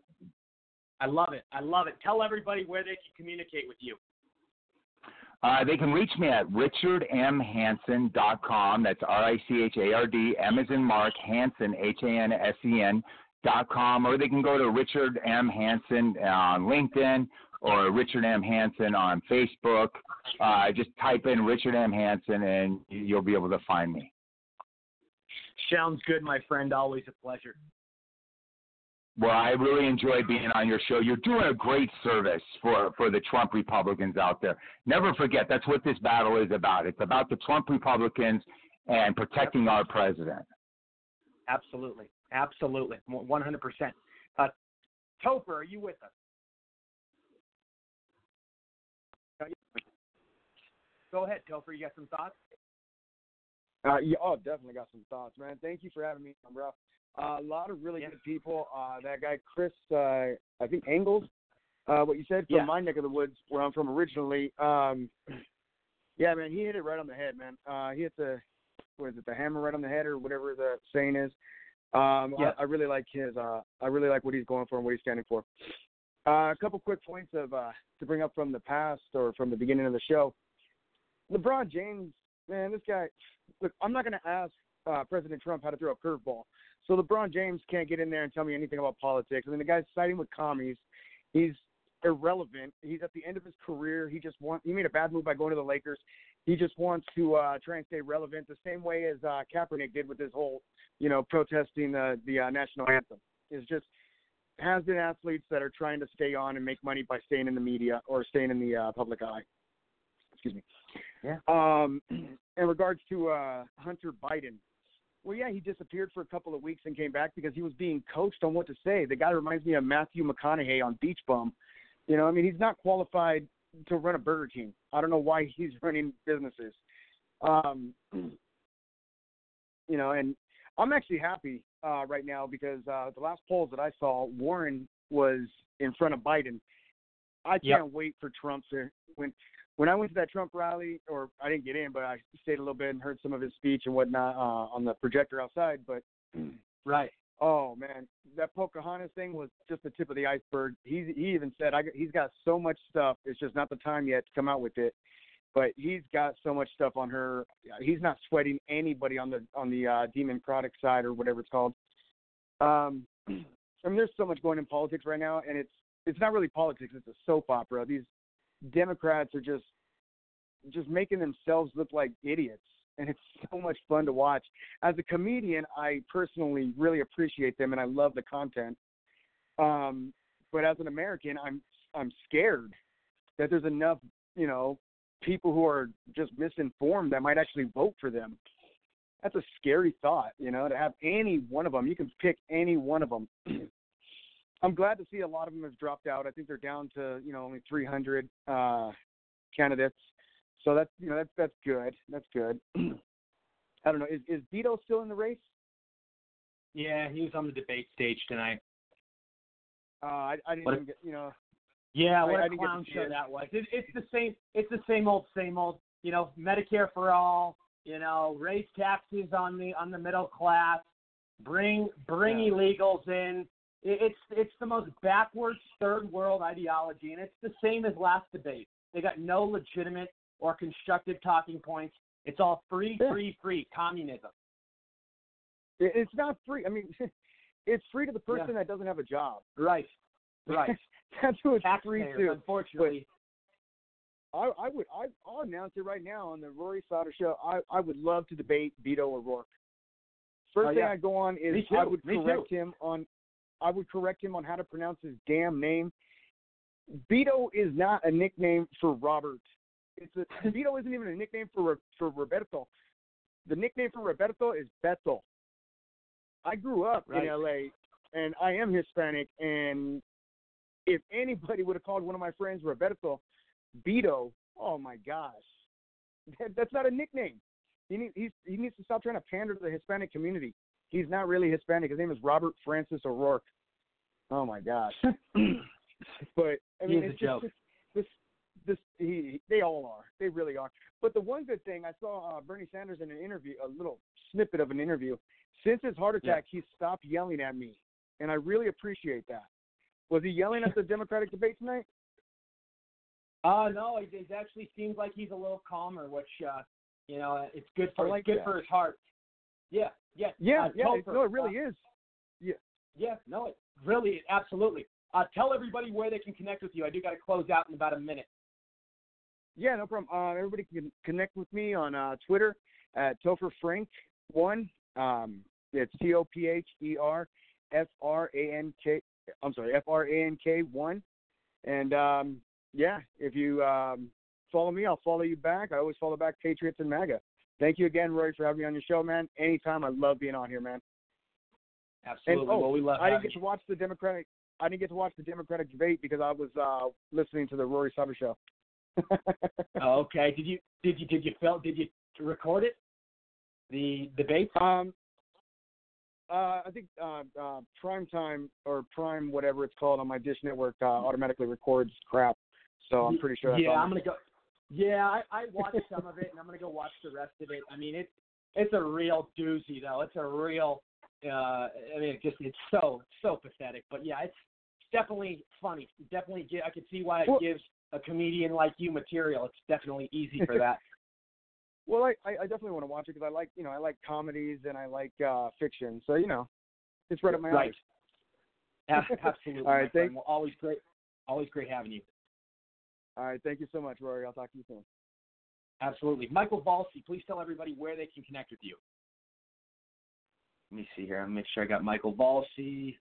I love it. I love it. Tell everybody where they can communicate with you. Uh, they can reach me at richardmhansen.com. That's R I C H A R D, M as in Mark, Hansen, H A N S E N dot com, or they can go to Richard M. Hansen on LinkedIn or Richard M. Hansen on Facebook. Uh, just type in Richard M. Hansen and you'll be able to find me. Sounds good, my friend. Always a pleasure. Well, I really enjoy being on your show. You're doing a great service for, for the Trump Republicans out there. Never forget, that's what this battle is about. It's about the Trump Republicans and protecting our president. Absolutely. Absolutely. 100%. Uh, Topher, are you with us? Go ahead, Topher. You got some thoughts? Uh, yeah, oh, definitely got some thoughts, man. Thank you for having me on, bro. Uh, a lot of really good people. Uh, that guy Chris, uh, I think Engels, uh, what you said from Yeah. my neck of the woods, where I'm from originally. Um, yeah, man, he hit it right on the head, man. Uh, he hit the, what is it, the hammer right on the head or whatever the saying is. Um, Yeah. I, I really like his. Uh, I really like what he's going for and what he's standing for. Uh, a couple quick points of uh, to bring up from the past or from the beginning of the show. LeBron James, man, this guy. Look, I'm not going to ask uh, President Trump how to throw a curveball. So LeBron James can't get in there and tell me anything about politics. I mean, the guy's siding with commies. He's irrelevant. He's at the end of his career. He just wants. He made a bad move by going to the Lakers. He just wants to uh, try and stay relevant, the same way as uh, Kaepernick did with his whole, you know, protesting the the uh, national anthem. Is just has been athletes that are trying to stay on and make money by staying in the media or staying in the uh, public eye. Excuse me. Yeah. Um, in regards to uh, Hunter Biden, well, yeah, he disappeared for a couple of weeks and came back because he was being coached on what to say. The guy reminds me of Matthew McConaughey on Beach Bum. You know, I mean, he's not qualified to run a Burger King. I don't know why he's (laughs) running businesses. Um, you know, and I'm actually happy uh, right now because uh, the last polls that I saw, Warren was in front of Biden. I can't Yep. wait for Trump to when when I went to that Trump rally, or I didn't get in, but I stayed a little bit and heard some of his speech and whatnot uh, on the projector outside. But right, oh man, that Pocahontas thing was just the tip of the iceberg. He he even said I, he's got so much stuff. It's just not the time yet to come out with it. But he's got so much stuff on her. He's not sweating anybody on the on the uh, demon product side or whatever it's called. Um, (clears throat) I mean, there's so much going in politics right now, and it's it's not really politics. It's a soap opera. These Democrats are just just making themselves look like idiots, and it's so much fun to watch. As a comedian, I personally really appreciate them, and I love the content. Um, but as an American, I'm I'm scared that there's enough, you know, people who are just misinformed that might actually vote for them. That's a scary thought, you know, to have any one of them. You can pick any one of them. (clears throat) I'm glad to see a lot of them have dropped out. I think they're down to you know only 300 uh, candidates, so that's you know that's that's good. That's good. (clears throat) I don't know. Is is Beto still in the race? Yeah, he was on the debate stage tonight. Uh, I, I didn't get you know. Yeah, what I a to clown show it. that was. It, it's the same. It's the same old, same old. You know, Medicare for all. You know, raise taxes on the on the middle class. Bring bring Yeah. illegals in. It, it's it's the most backwards third world ideology, and it's the same as last debate. They got no legitimate or constructive talking points. It's all free, free, free communism. It's not free. I mean, (laughs) it's free to the person Yeah. that doesn't have a job. Right. (laughs) Right. That's who it's free to. unfortunately. I, I would I, I'll announce it right now on the Rory Sauter show. I, I would love to debate Beto O'Rourke. First Oh, thing yeah. I go on is I would Me too. correct him on I would correct him on how to pronounce his damn name. Beto is not a nickname for Robert. It's a (laughs) Beto isn't even a nickname for for Roberto. The nickname for Roberto is Beto. I grew up Right. in LA and I am Hispanic and if anybody would have called one of my friends Roberto, Beto, oh my gosh, that, that's not a nickname. He needs he needs to stop trying to pander to the Hispanic community. He's not really Hispanic. His name is Robert Francis O'Rourke. Oh my gosh. (laughs) but I mean, it's joke. just this this he they all are. They really are. But the one good thing I saw uh, Bernie Sanders in an interview, a little snippet of an interview. Since his heart attack, he stopped yelling at me, and I really appreciate that. Was he yelling at the (laughs) Democratic debate tonight? Uh no, it, it actually seems like he's a little calmer, which uh you know, it's good for like it's good that. for his heart. Yeah, yeah. Yeah, uh, yeah. Topher, no, it really uh, is. Yeah. Yeah, no, it really, absolutely. Uh, tell everybody where they can connect with you. I do got to close out in about a minute. Yeah, no problem. Uh, everybody can connect with me on uh, Twitter at Topher Frank one. Um, it's T O P H E R F R A N K. I'm sorry, F R A N K one. And um, yeah, if you um, follow me, I'll follow you back. I always follow back Patriots and MAGA. Thank you again, Roy, for having me on your show, man. Anytime, I love being on here, man. Absolutely. And, oh, well, we love I didn't get to watch the Democratic. I didn't get to watch the Democratic debate because I was uh, listening to the Rory Sauter show. Oh, okay. Did you did you did you feel did you record it? The debate? Um, uh, I think uh, uh, Prime Time or Prime whatever it's called on my Dish Network uh, automatically records crap. So I'm pretty sure. That's yeah, I'm gonna go. Yeah, I, I (laughs) watched some of it, and I'm gonna go watch the rest of it. I mean, it's it's a real doozy, though. It's a real. Uh, I mean, it just it's so so pathetic. But yeah, it's definitely funny. Definitely, I can see why it Well- gives a comedian like you material. It's definitely easy for that. (laughs) Well, I, I I definitely want to watch it because I like you know I like comedies and I like uh, fiction. So you know, it's right up my Right. alley. A- (laughs) Absolutely. All right, thank- Well, always great. Always great having you. All right, thank you so much, Rory. I'll talk to you soon. Absolutely. Michael Valsi, please tell everybody where they can connect with you. Let me see here. I'll make sure I got Michael Valsi.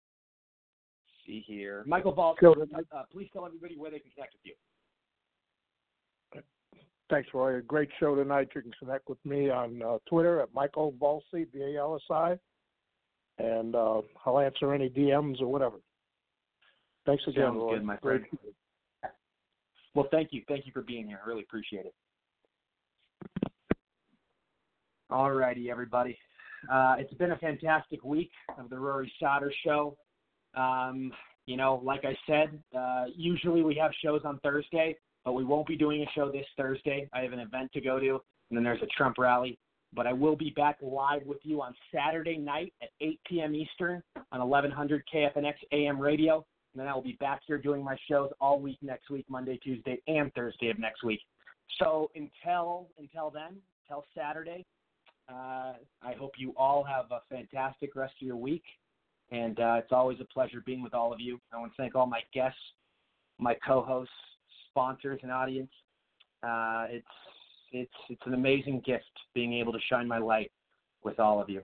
See here. Michael Valsi, Go. uh, please tell everybody where they can connect with you. Thanks, Roy. A great show tonight. You can connect with me on uh, Twitter at Michael Valsi, B A L S I, and uh, I'll answer any DMs or whatever. Thanks again, Sounds Roy. good, my Great. friend. Well, thank you. Thank you for being here. I really appreciate it. All righty, everybody. Uh, it's been a fantastic week of the Rory Sauter Show. Um, you know, like I said, uh, usually we have shows on Thursday, but we won't be doing a show this Thursday. I have an event to go to, and then there's a Trump rally. But I will be back live with you on Saturday night at 8 p.m. Eastern on 1100 KFNX AM radio. And then I will be back here doing my shows all week next week, Monday, Tuesday, and Thursday of next week. So until until then, until Saturday, uh, I hope you all have a fantastic rest of your week. And uh, it's always a pleasure being with all of you. I want to thank all my guests, my co-hosts, sponsors, and audience. Uh, it's it's it's an amazing gift being able to shine my light with all of you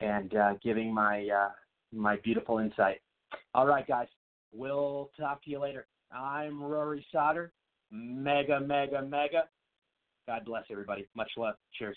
and uh, giving my uh, my beautiful insight. All right, guys. We'll talk to you later. I'm Rory Sauter. MAGA, MAGA, MAGA. God bless everybody. Much love. Cheers.